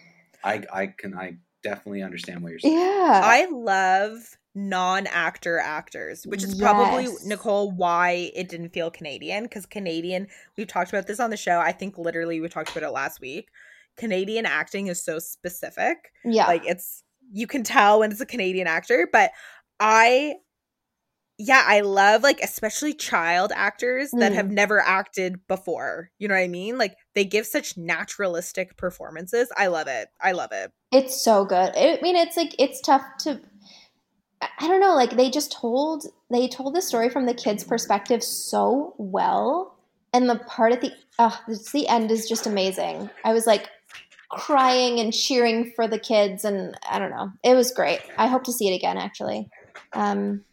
i i can i definitely understand what you're saying yeah i love non-actor actors, which is yes. probably Nicole why it didn't feel Canadian because Canadian. We've talked about this on the show. I think literally we talked about it last week. Canadian acting is so specific. Yeah, like it's you can tell when it's a Canadian actor, but I yeah, I love like especially child actors mm. that have mm. never acted before. You know what I mean? Like they give such naturalistic performances. I love it. I love it. It's so good. I mean, it's like it's tough to I don't know, like they just told they told the story from the kid's perspective so well. And the part at the uh the end is just amazing. I was like crying and cheering for the kids and I don't know. It was great. I hope to see it again actually. Um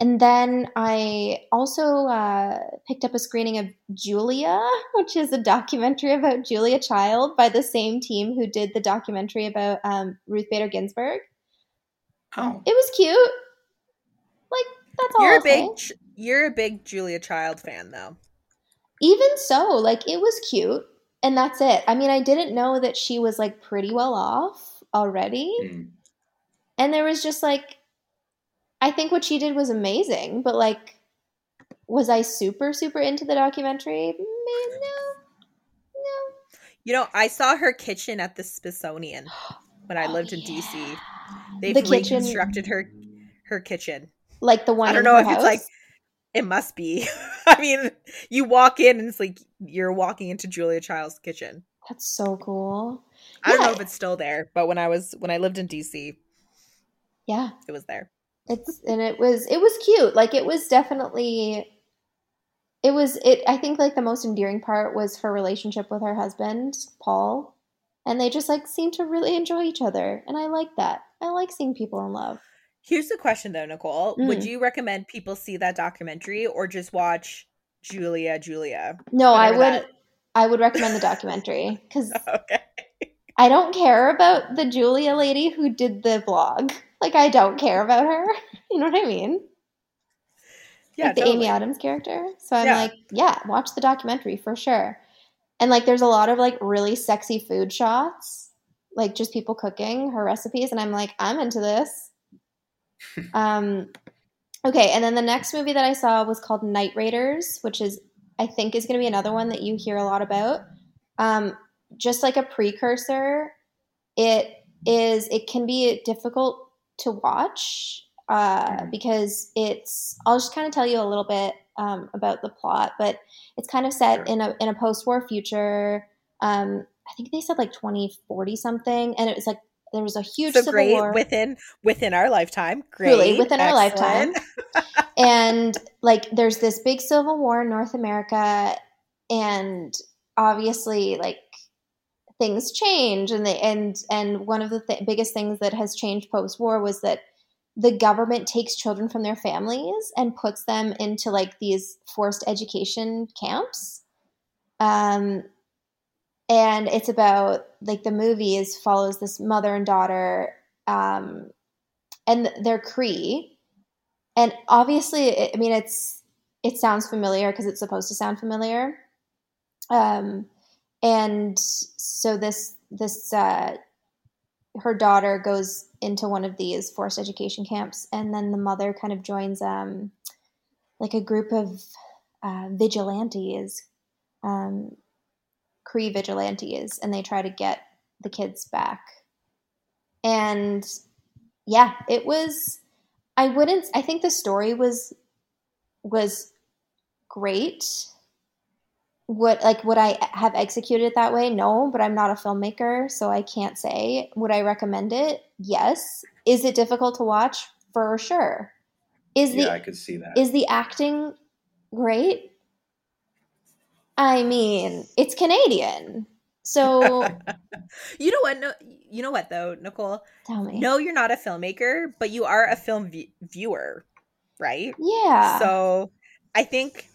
and then I also uh, picked up a screening of Julia, which is a documentary about Julia Child by the same team who did the documentary about um, Ruth Bader Ginsburg. Oh, it was cute. Like that's all. You're I'll a big say. you're a big Julia Child fan though. Even so, like it was cute, and that's it. I mean, I didn't know that she was like pretty well off already, mm. and there was just like, I think what she did was amazing, but like, was I super super into the documentary? No, no. You know, I saw her kitchen at the Smithsonian when I oh, lived in oh, yeah. DC. They've the reconstructed her her kitchen. Like the one I don't know if house? it's like it must be. I mean, you walk in and it's like you're walking into Julia Child's kitchen. That's so cool. I yeah. don't know if it's still there, but when I was when I lived in DC, yeah, it was there. It's and it was it was cute. Like it was definitely it was it I think like the most endearing part was her relationship with her husband, Paul. And they just like seem to really enjoy each other. And I like that. I like seeing people in love. Here's the question though, Nicole. Mm. Would you recommend people see that documentary or just watch Julia, Julia. No, I would. That. I would recommend the documentary because okay. I don't care about the Julia lady who did the vlog. Like I don't care about her. You know what I mean? Yeah, like the totally. Amy Adams character. So I'm yeah. like, yeah, watch the documentary for sure. And like, there's a lot of like really sexy food shots, like just people cooking her recipes, and I'm like, I'm into this. um, okay, and then the next movie that I saw was called Night Raiders, which is I think is going to be another one that you hear a lot about. Um, just like a precursor, it is it can be difficult to watch uh, mm-hmm. because it's. I'll just kind of tell you a little bit um, about the plot, but it's kind of set in a in a post war future. Um, I think they said like twenty forty something, and it was like there was a huge so civil great war within within our lifetime. Great, really, within Excellent. our lifetime. and like, there's this big civil war in North America, and obviously, like things change, and they and and one of the th- biggest things that has changed post war was that the government takes children from their families and puts them into like these forced education camps. Um, and it's about like the movie is follows this mother and daughter um and they're cree and obviously i mean it's it sounds familiar because it's supposed to sound familiar um and so this this uh her daughter goes into one of these forced education camps and then the mother kind of joins um like a group of uh, vigilantes um Cree vigilantes and they try to get the kids back. And yeah, it was I wouldn't I think the story was was great. Would like would I have executed it that way? No, but I'm not a filmmaker, so I can't say. Would I recommend it? Yes. Is it difficult to watch? For sure. Is the yeah, I could see that. Is the acting great? I mean, it's Canadian. So you know what? No, you know what though, Nicole. Tell me. No, you're not a filmmaker, but you are a film v- viewer, right? Yeah. So I think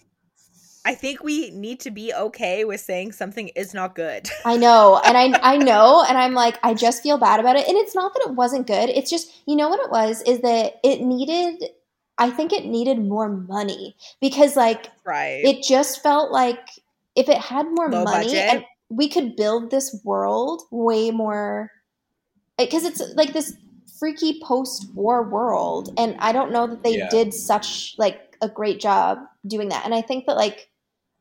I think we need to be okay with saying something is not good. I know. And I I know and I'm like I just feel bad about it. And it's not that it wasn't good. It's just you know what it was is that it needed I think it needed more money because like right. it just felt like if it had more Low money budget. and we could build this world way more eh, because it's like this freaky post-war world and i don't know that they yeah. did such like a great job doing that and i think that like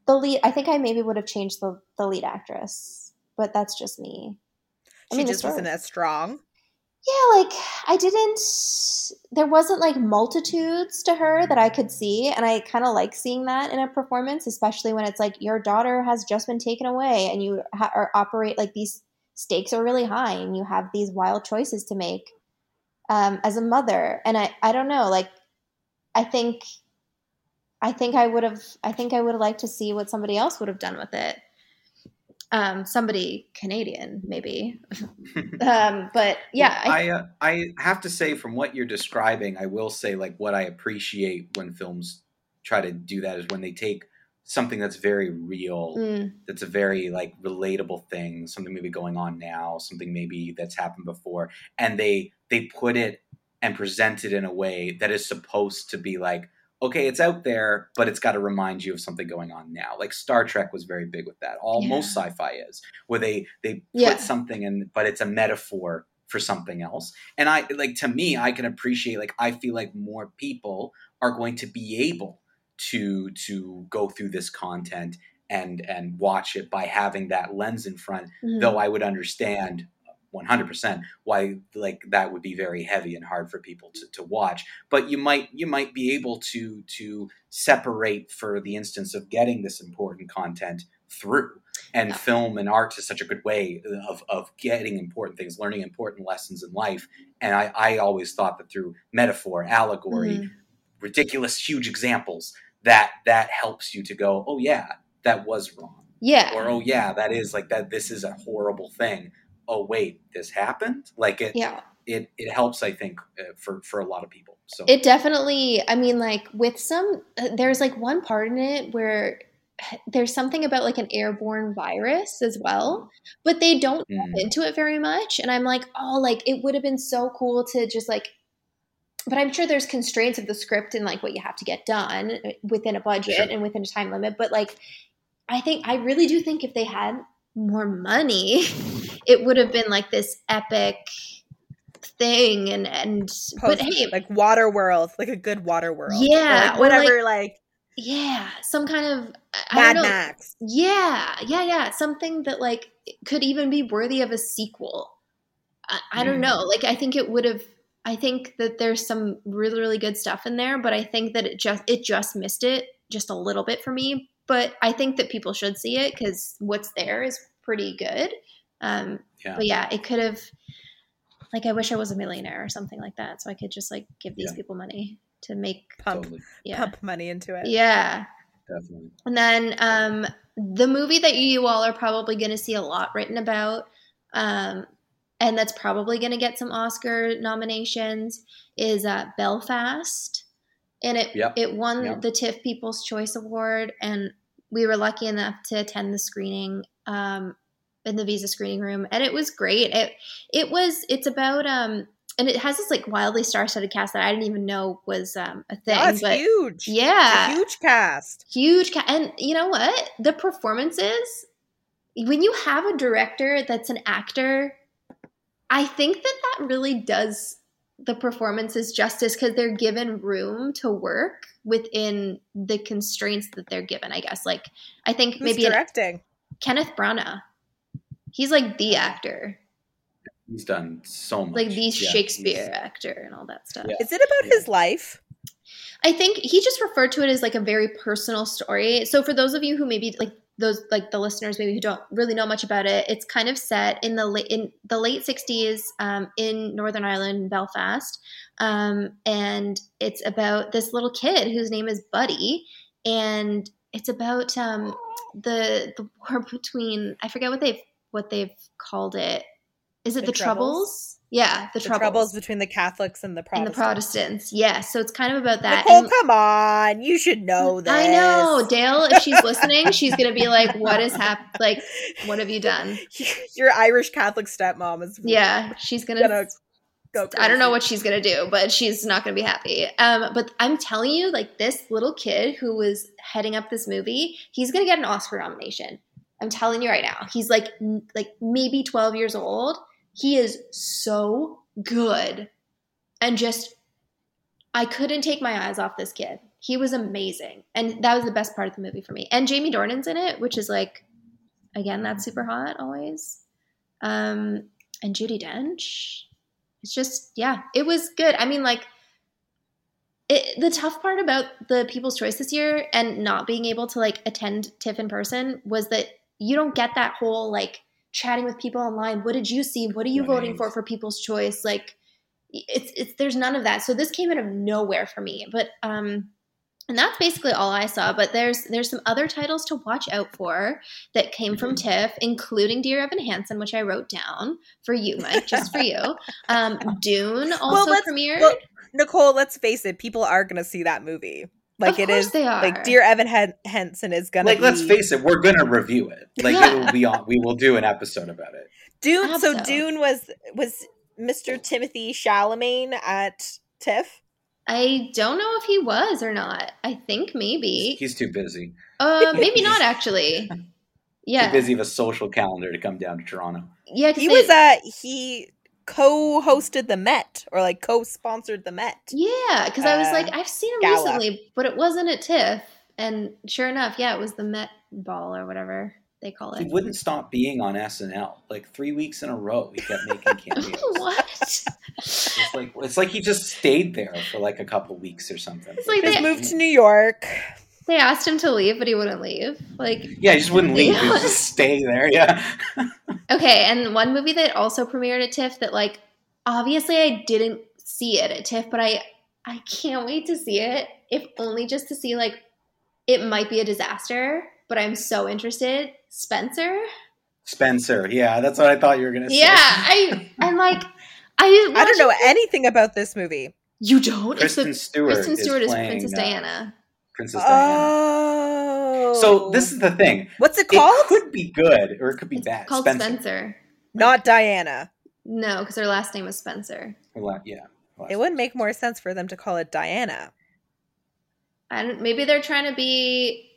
the lead i think i maybe would have changed the, the lead actress but that's just me. I she mean, just wasn't as strong? Yeah, like I didn't there wasn't like multitudes to her that I could see and I kind of like seeing that in a performance, especially when it's like your daughter has just been taken away and you ha- or operate like these stakes are really high and you have these wild choices to make um, as a mother. And I I don't know, like I think I think I would have I think I would have liked to see what somebody else would have done with it um, somebody Canadian, maybe. um, but yeah, well, I I, uh, I have to say, from what you're describing, I will say like what I appreciate when films try to do that is when they take something that's very real, mm. that's a very like relatable thing, something maybe going on now, something maybe that's happened before, and they they put it and present it in a way that is supposed to be like okay, it's out there, but it's got to remind you of something going on now. Like Star Trek was very big with that. All yeah. most sci-fi is where they they put yeah. something in, but it's a metaphor for something else. And I like to me, I can appreciate like I feel like more people are going to be able to to go through this content and and watch it by having that lens in front. Mm-hmm. Though I would understand 100% why like that would be very heavy and hard for people to, to watch. But you might you might be able to to separate for the instance of getting this important content through and film and art is such a good way of, of getting important things learning important lessons in life. And i, I always thought that through metaphor allegory mm-hmm. ridiculous huge examples that that helps you to go oh yeah that was wrong. Yeah. Or oh yeah that is like that this is a horrible thing oh wait, this happened? Like it yeah. it it helps i think uh, for for a lot of people so it definitely i mean like with some uh, there's like one part in it where there's something about like an airborne virus as well but they don't mm. into it very much and i'm like oh like it would have been so cool to just like but i'm sure there's constraints of the script and like what you have to get done uh, within a budget sure. and within a time limit but like i think i really do think if they had more money it would have been like this epic thing and and Post, but hey like water world like a good water world. Yeah like whatever like, like, yeah some kind of mad max. Yeah yeah yeah something that like could even be worthy of a sequel. I, I don't hmm. know like i think it would have i think that there's some really really good stuff in there but i think that it just it just missed it just a little bit for me but i think that people should see it because what's there is pretty good um yeah. but yeah it could have like I wish I was a millionaire or something like that, so I could just like give these yeah. people money to make pump totally. yeah. pump money into it. Yeah, definitely. And then um, the movie that you all are probably going to see a lot written about, um, and that's probably going to get some Oscar nominations, is uh, Belfast, and it yep. it won yep. the TIFF People's Choice Award, and we were lucky enough to attend the screening. Um, in the visa screening room and it was great it it was it's about um and it has this like wildly star-studded cast that I didn't even know was um, a thing. That's but huge. Yeah, huge cast. Huge cast, and you know what? The performances when you have a director that's an actor, I think that that really does the performances justice because they're given room to work within the constraints that they're given. I guess, like I think Who's maybe directing Kenneth Branagh. He's like the actor. He's done so much. Like the yeah, Shakespeare actor and all that stuff. Yeah. Is it about yeah. his life? I think he just referred to it as like a very personal story. So for those of you who maybe like those like the listeners maybe who don't really know much about it, it's kind of set in the late in the late '60s um, in Northern Ireland, Belfast, um, and it's about this little kid whose name is Buddy, and it's about um, the the war between I forget what they've what they've called it. Is it the, the troubles? troubles? Yeah, the, the troubles. troubles. between the Catholics and the Protestants. And the Protestants, yeah. So it's kind of about that. Nicole, and, come on, you should know this. I know, Dale. If she's listening, she's gonna be like, "What is happening? Like, what have you done?" Your Irish Catholic stepmom is. Yeah, she's gonna. gonna go. I don't know what she's gonna do, but she's not gonna be happy. Um, but I'm telling you, like this little kid who was heading up this movie, he's gonna get an Oscar nomination. I'm telling you right now. He's like like maybe 12 years old. He is so good. And just I couldn't take my eyes off this kid. He was amazing. And that was the best part of the movie for me. And Jamie Dornan's in it, which is like again, that's super hot always. Um and Judi Dench. It's just yeah, it was good. I mean like it, the tough part about the People's Choice this year and not being able to like attend TIFF in person was that you don't get that whole like chatting with people online. What did you see? What are you right. voting for for People's Choice? Like it's it's there's none of that. So this came out of nowhere for me. But um and that's basically all I saw. But there's there's some other titles to watch out for that came from mm-hmm. TIFF, including Dear Evan Hansen, which I wrote down for you, Mike, just for you. Um, Dune also well, premiered. Well, Nicole, let's face it, people are going to see that movie. Like of it is like Dear Evan Hansen is gonna like. Be... Let's face it, we're gonna review it. Like yeah. it will be on. We will do an episode about it. Dune. So, so Dune was was Mr. Timothy Chalamet at TIFF. I don't know if he was or not. I think maybe he's too busy. Uh, maybe not actually. Yeah, too busy of a social calendar to come down to Toronto. Yeah, he was. Uh, he co-hosted the Met or like co-sponsored the Met. Yeah, because uh, I was like, uh, I've seen him gala. recently, but it wasn't at TIFF. And sure enough, yeah, it was the Met Ball or whatever they call it. He wouldn't stop being on SNL. Like three weeks in a row, he kept making cameos. what? it's like it's like he just stayed there for like a couple weeks or something. It's like, like they moved to New York. They asked him to leave, but he wouldn't leave. Like yeah, he just wouldn't leave. He would just stay there. Yeah. okay, and one movie that also premiered at TIFF that like obviously I didn't see it at TIFF, but I I can't wait to see it. If only just to see like it might be a disaster, but I'm so interested. Spencer. Spencer, yeah, that's what I thought you were gonna say. Yeah, I I'm like I I don't know anything about this movie. You don't. Kristen it's the, Stewart. Kristen Stewart is, is, playing, Princess uh, Diana. Princess Diana. Oh. So this oh. is the thing. What's it called? It could be good or it could be It's bad. called Spencer. Spencer. Not Diana. No, because her last name was Spencer. Well, Yeah. It would make more sense for them to call it Diana. I don't. Maybe they're trying to be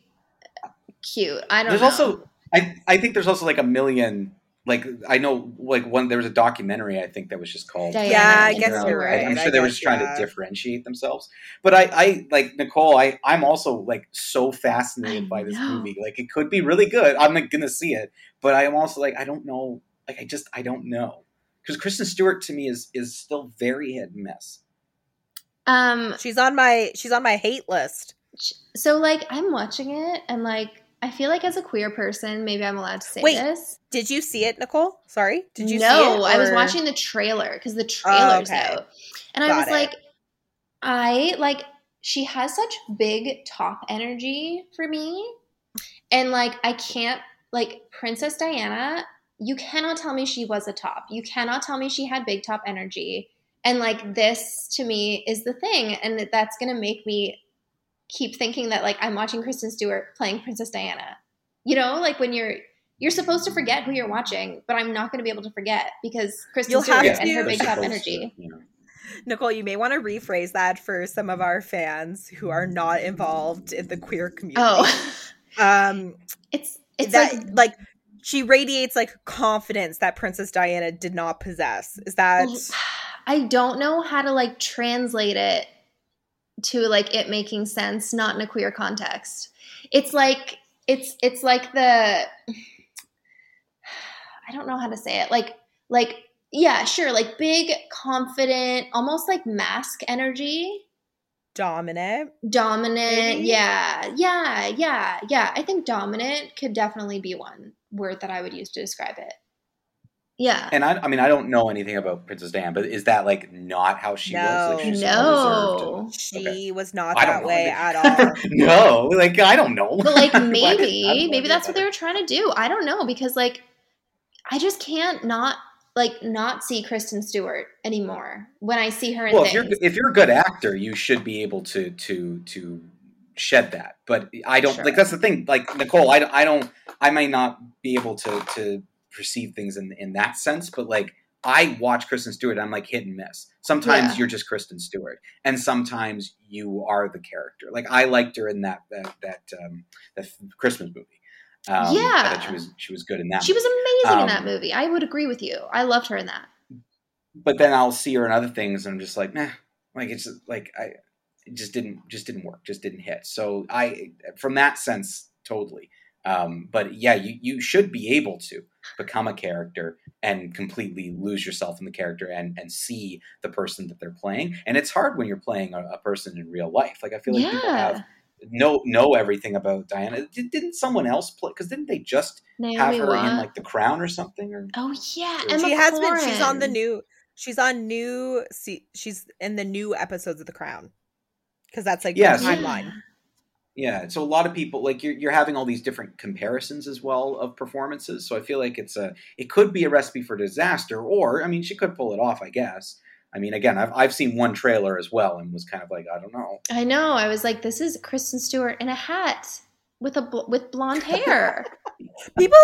cute. I don't. There's know. also I I think there's also like a million like I know like one there was a documentary I think that was just called Diana Yeah, I guess you're right. I'm I sure they were just trying yeah. to differentiate themselves. But I, I like Nicole. I, I'm also like so fascinated I by this know. movie. Like it could be really good. I'm like gonna see it, but I am also like I don't know. Like I just I don't know because Kristen Stewart to me is is still very hit and miss. Um. She's on my she's on my hate list. So like, I'm watching it, and like, I feel like as a queer person, maybe I'm allowed to say Wait, this. Did you see it, Nicole? Sorry, did you no, see it? I was watching the trailer because the trailer's okay. out, and I was it. like, I like she has such big top energy for me, and like I can't like Princess Diana. You cannot tell me she was a top. You cannot tell me she had big top energy. And like this to me is the thing, and that's gonna make me keep thinking that like I'm watching Kristen Stewart playing Princess Diana. You know, like when you're you're supposed to forget who you're watching, but I'm not going to be able to forget because Kristen You'll Stewart have and to. her big They're top supposed energy. to, you. Nicole, you may want to rephrase that for some of our fans who are not involved in the queer community. Oh, um, it's it's that like like, she radiates like confidence that Princess Diana did not possess. Is that I don't know how to like translate it to like it making sense, not in a queer context. It's like it's it's like the I don't know how to say it. Like like yeah, sure, like big, confident, almost like mask energy. dominant? Dominant, Maybe? yeah, yeah, yeah, yeah. I think dominant could definitely be one word that I would use to describe it. Yeah. And I, I mean, I don't know anything about Princess Diana, but is that like not how she was? Like, she's No. and- She Okay. was not I that know way at all. no, like I don't know. But like maybe, maybe that's what they were trying to do. I don't know because like I just can't not like not see Kristen Stewart anymore when I see her in well if you're if you're a good actor you should be able to to to shed that but i don't Sure. like that's the thing like nicole i, don't- I don't i may not be able to to perceive things in in that sense but like i watch kristen stewart i'm like hit and miss sometimes Yeah. you're just kristen stewart and sometimes you are the character like i liked her in that that that um that christmas movie um, Yeah. she was she was good in that she was amazing in Um, that movie. I would agree with you. I loved her in that. but then I'll see her in other things, and I'm just like, nah, like it's like I it just didn't just didn't work, just didn't hit. So I, from that sense, totally. Um, but yeah, you you should be able to become a character and completely lose yourself in the character and and see the person that they're playing. And it's hard when you're playing a, a person in real life. Like I feel like people have know know everything about Diana. Did, didn't someone else play? Because didn't they just have Naomi her in like The Crown or something? Or oh yeah, She Emma she has been. She's on the new. She's on new. See, she's in the new episodes of The Crown because that's like Yes. the timeline. Yeah, so a lot of people like you're you're having all these different comparisons as well of performances. So I feel like it's a it could be a recipe for disaster, or I mean, she could pull it off. I guess. I mean, again, I've I've seen one trailer as well and was kind of like, I don't know. I know. I was like, this is Kristen Stewart in a hat with a bl- with blonde hair. People,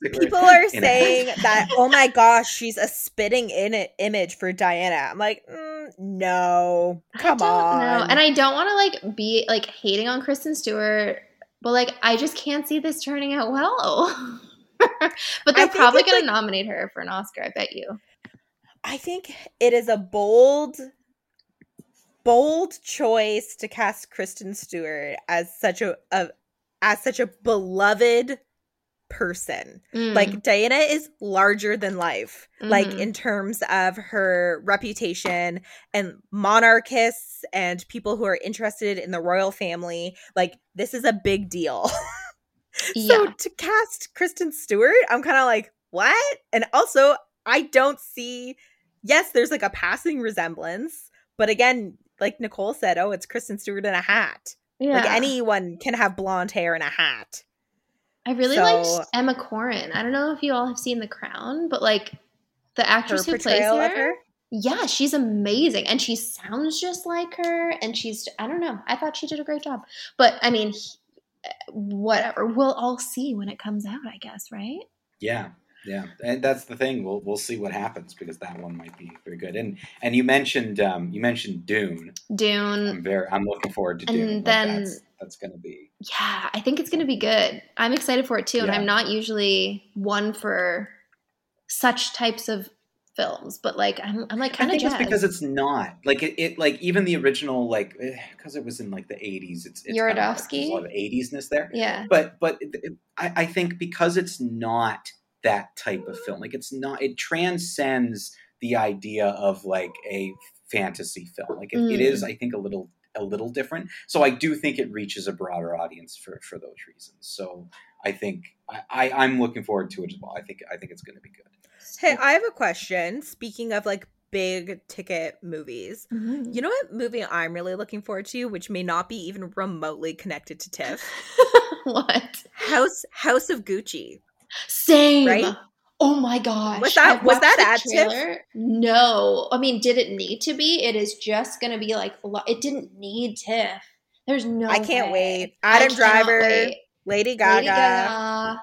people are saying that. Oh my gosh, she's a spitting in it image for Diana. I'm like, mm, no, come I don't on. know. And I don't want to like be like hating on Kristen Stewart, but like I just can't see this turning out well. but they're probably it's, going to nominate her for an Oscar. I bet you. I think it is a bold, bold choice to cast Kristen Stewart as such a, a as such a beloved person. Mm. Like Diana is larger than life, like Mhm. in terms of her reputation and monarchists and people who are interested in the royal family. Like this is a big deal. so yeah, to cast Kristen Stewart, I'm kind of like, what? And also, I don't see. Yes, there's like a passing resemblance, but again, like Nicole said, oh, it's Kristen Stewart in a hat. Yeah. Like anyone can have blonde hair and a hat. I really so- liked Emma Corrin. I don't know if you all have seen The Crown, but like the Her actress who plays portrayal her, of her. Yeah, she's amazing, and she sounds just like her. And she's I don't know. I thought she did a great job, but I mean, he, eh, whatever. We'll all see when it comes out. I guess, right? Yeah, yeah, and that's the thing. We'll we'll see what happens because that one might be very good. And and you mentioned um, you mentioned Dune. Dune. I'm very I'm looking forward to Dune. And Like, then- that's, that's going to be Yeah, I think it's going to be good. I'm excited for it too, and I'm not usually one for such types of films, but like I'm, I'm like kind of I think jazzed. it's because it's not like it, it like even the original like because it was in like the 80s. It's, it's kinda hard. There's a lot of 80s-ness there. yeah, but but it, it- I, I think because it's not that type of film like it's not it transcends the idea of like a fantasy film like it, it Mm. is i think a little a little different so i do think it reaches a broader audience for for those reasons so i think i, I i'm looking forward to it as well i think i think it's going to be good Hey, I have a question. Speaking of like big ticket movies, Mhm. you know what movie I'm really looking forward to, which may not be even remotely connected to Tiff? what? House House of Gucci. Same. Right? Oh my gosh. Was that- was that the at TIFF? trailer. No. I mean, did it need to be? It is just going to be like. It didn't need TIFF. There's no I can't way. wait. Adam Driver, wait. Lady Gaga. Lady Gaga.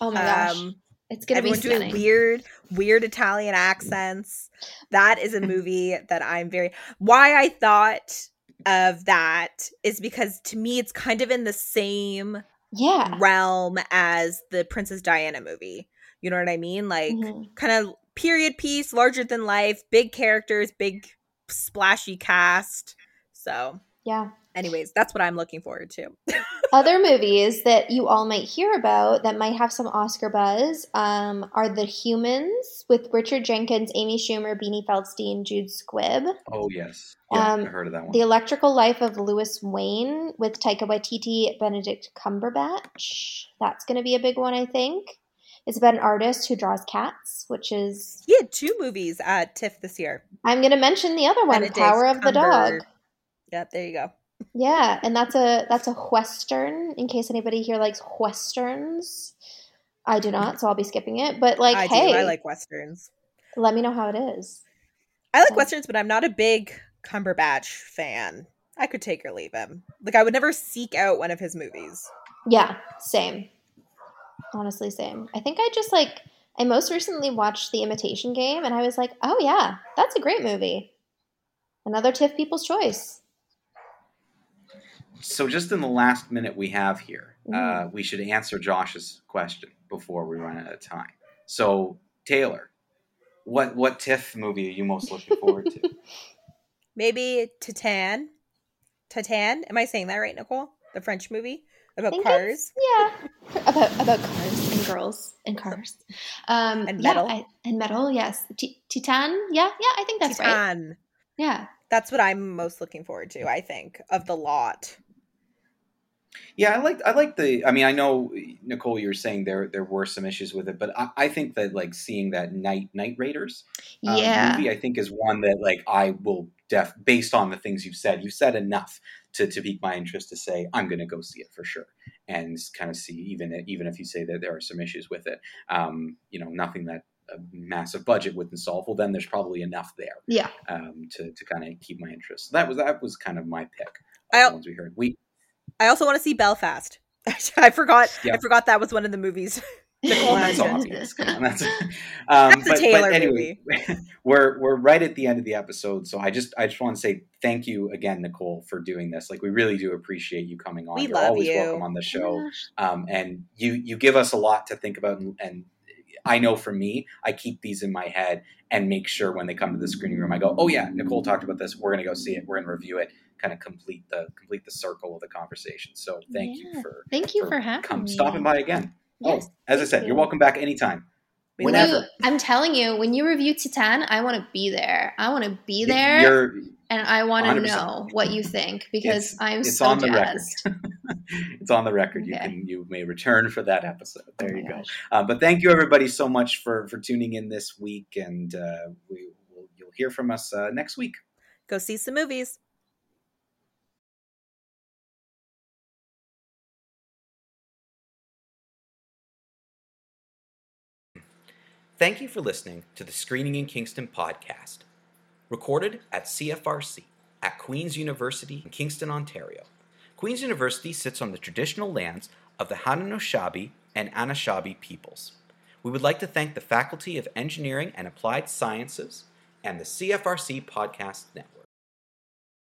Oh my gosh. Um, It's going to be everyone doing stunning. weird, weird Italian accents. That is a movie that I'm very. Why I thought of that is because to me it's kind of in the same yeah. realm as the Princess Diana movie. You know what I mean? Like Mhm. kind of period piece, larger than life, big characters, big splashy cast. So, Yeah. Anyways, that's what I'm looking forward to. Other movies that you all might hear about that might have some Oscar buzz um, are The Humans with Richard Jenkins, Amy Schumer, Beanie Feldstein, June Squibb. oh yes yeah Um, i heard of that one The Electrical Life of Louis Wain with Taika Waititi, Benedict Cumberbatch. That's going to be a big one, I think. It's about an artist who draws cats, which is. He had two movies at TIFF this year. I'm going to mention the other one, Benedict Power of the Dog. Cumber- Yep, there you go. Yeah, and that's a that's a western. In case anybody here likes westerns, I do not, so I'll be skipping it. But like, I hey, do. I like westerns. let me know how it is. I like westerns, but I'm not a big Cumberbatch fan. I could take or leave him. Like I would never seek out one of his movies. Yeah, same. Honestly, same. I think I just like I most recently watched The Imitation Game, and I was like, oh yeah, that's a great movie. Another TIFF People's Choice. So just in the last minute we have here uh, Mm. we should answer josh's question before we run out of time so taylor what what tiff movie are you most looking forward to Maybe Titane. Titane. Am I saying that right, Nicole? The French movie about cars. Yeah, about about cars and girls and cars, um, And yeah, metal. I- and metal. Yes, Ti- Titane. Yeah, yeah, I think that's right. Titane. Yeah, That's what I'm most looking forward to. I think of the lot. Yeah, I like I like the. I mean, I know Nicole, you were saying there there were some issues with it, but I, I think that like seeing that Night Night Raiders uh, yeah, movie, I think is one that like I will def based on the things you've said. You've said enough to to pique my interest to say I'm going to go see it for sure and kind of see even even if you say that there are some issues with it. Um, you know, nothing that a massive budget wouldn't solve. Well, then there's probably enough there yeah. um, to to kind of keep my interest. So That was that was kind of my pick. I- the ones we heard. We I also want to see Belfast. I forgot. Yeah. I forgot that was one of the movies. Nicole that's mentioned. obvious. Come on, that's, um, That's a but, Taylor but anyway, we're we're right at the end of the episode, so I just I just want to say thank you again, Nicole, for doing this. Like we really do appreciate you coming on. We You're love always you. welcome on the show, um, and you you give us a lot to think about. And, and I know for me, I keep these in my head and make sure when they come to the screening room, I go, oh yeah, Nicole talked about this. We're gonna go see it. We're gonna review it. Kind of complete the complete the circle of the conversation. So thank Yeah. you for Thank you for for having come me. stopping by again. Yes, oh, as I said, you. you're welcome back anytime. When Whenever. you, I'm telling you, when you review Titane, I want to be there. I want to be there, You're and I want to know what you think because It's- I'm it's so on the record. it's on the record. You can you may return for that episode. There Oh you my go. Uh, but thank you everybody so much for for tuning in this week, and uh, we will you'll hear from us uh, next week. Go see some movies. Thank you for listening to the Screening in Kingston podcast, recorded at CFRC at Queen's University in Kingston, Ontario. Queen's University sits on the traditional lands of the Haudenosaunee and Anishinaabe peoples. We would like to thank the Faculty of Engineering and Applied Sciences and the CFRC Podcast Network.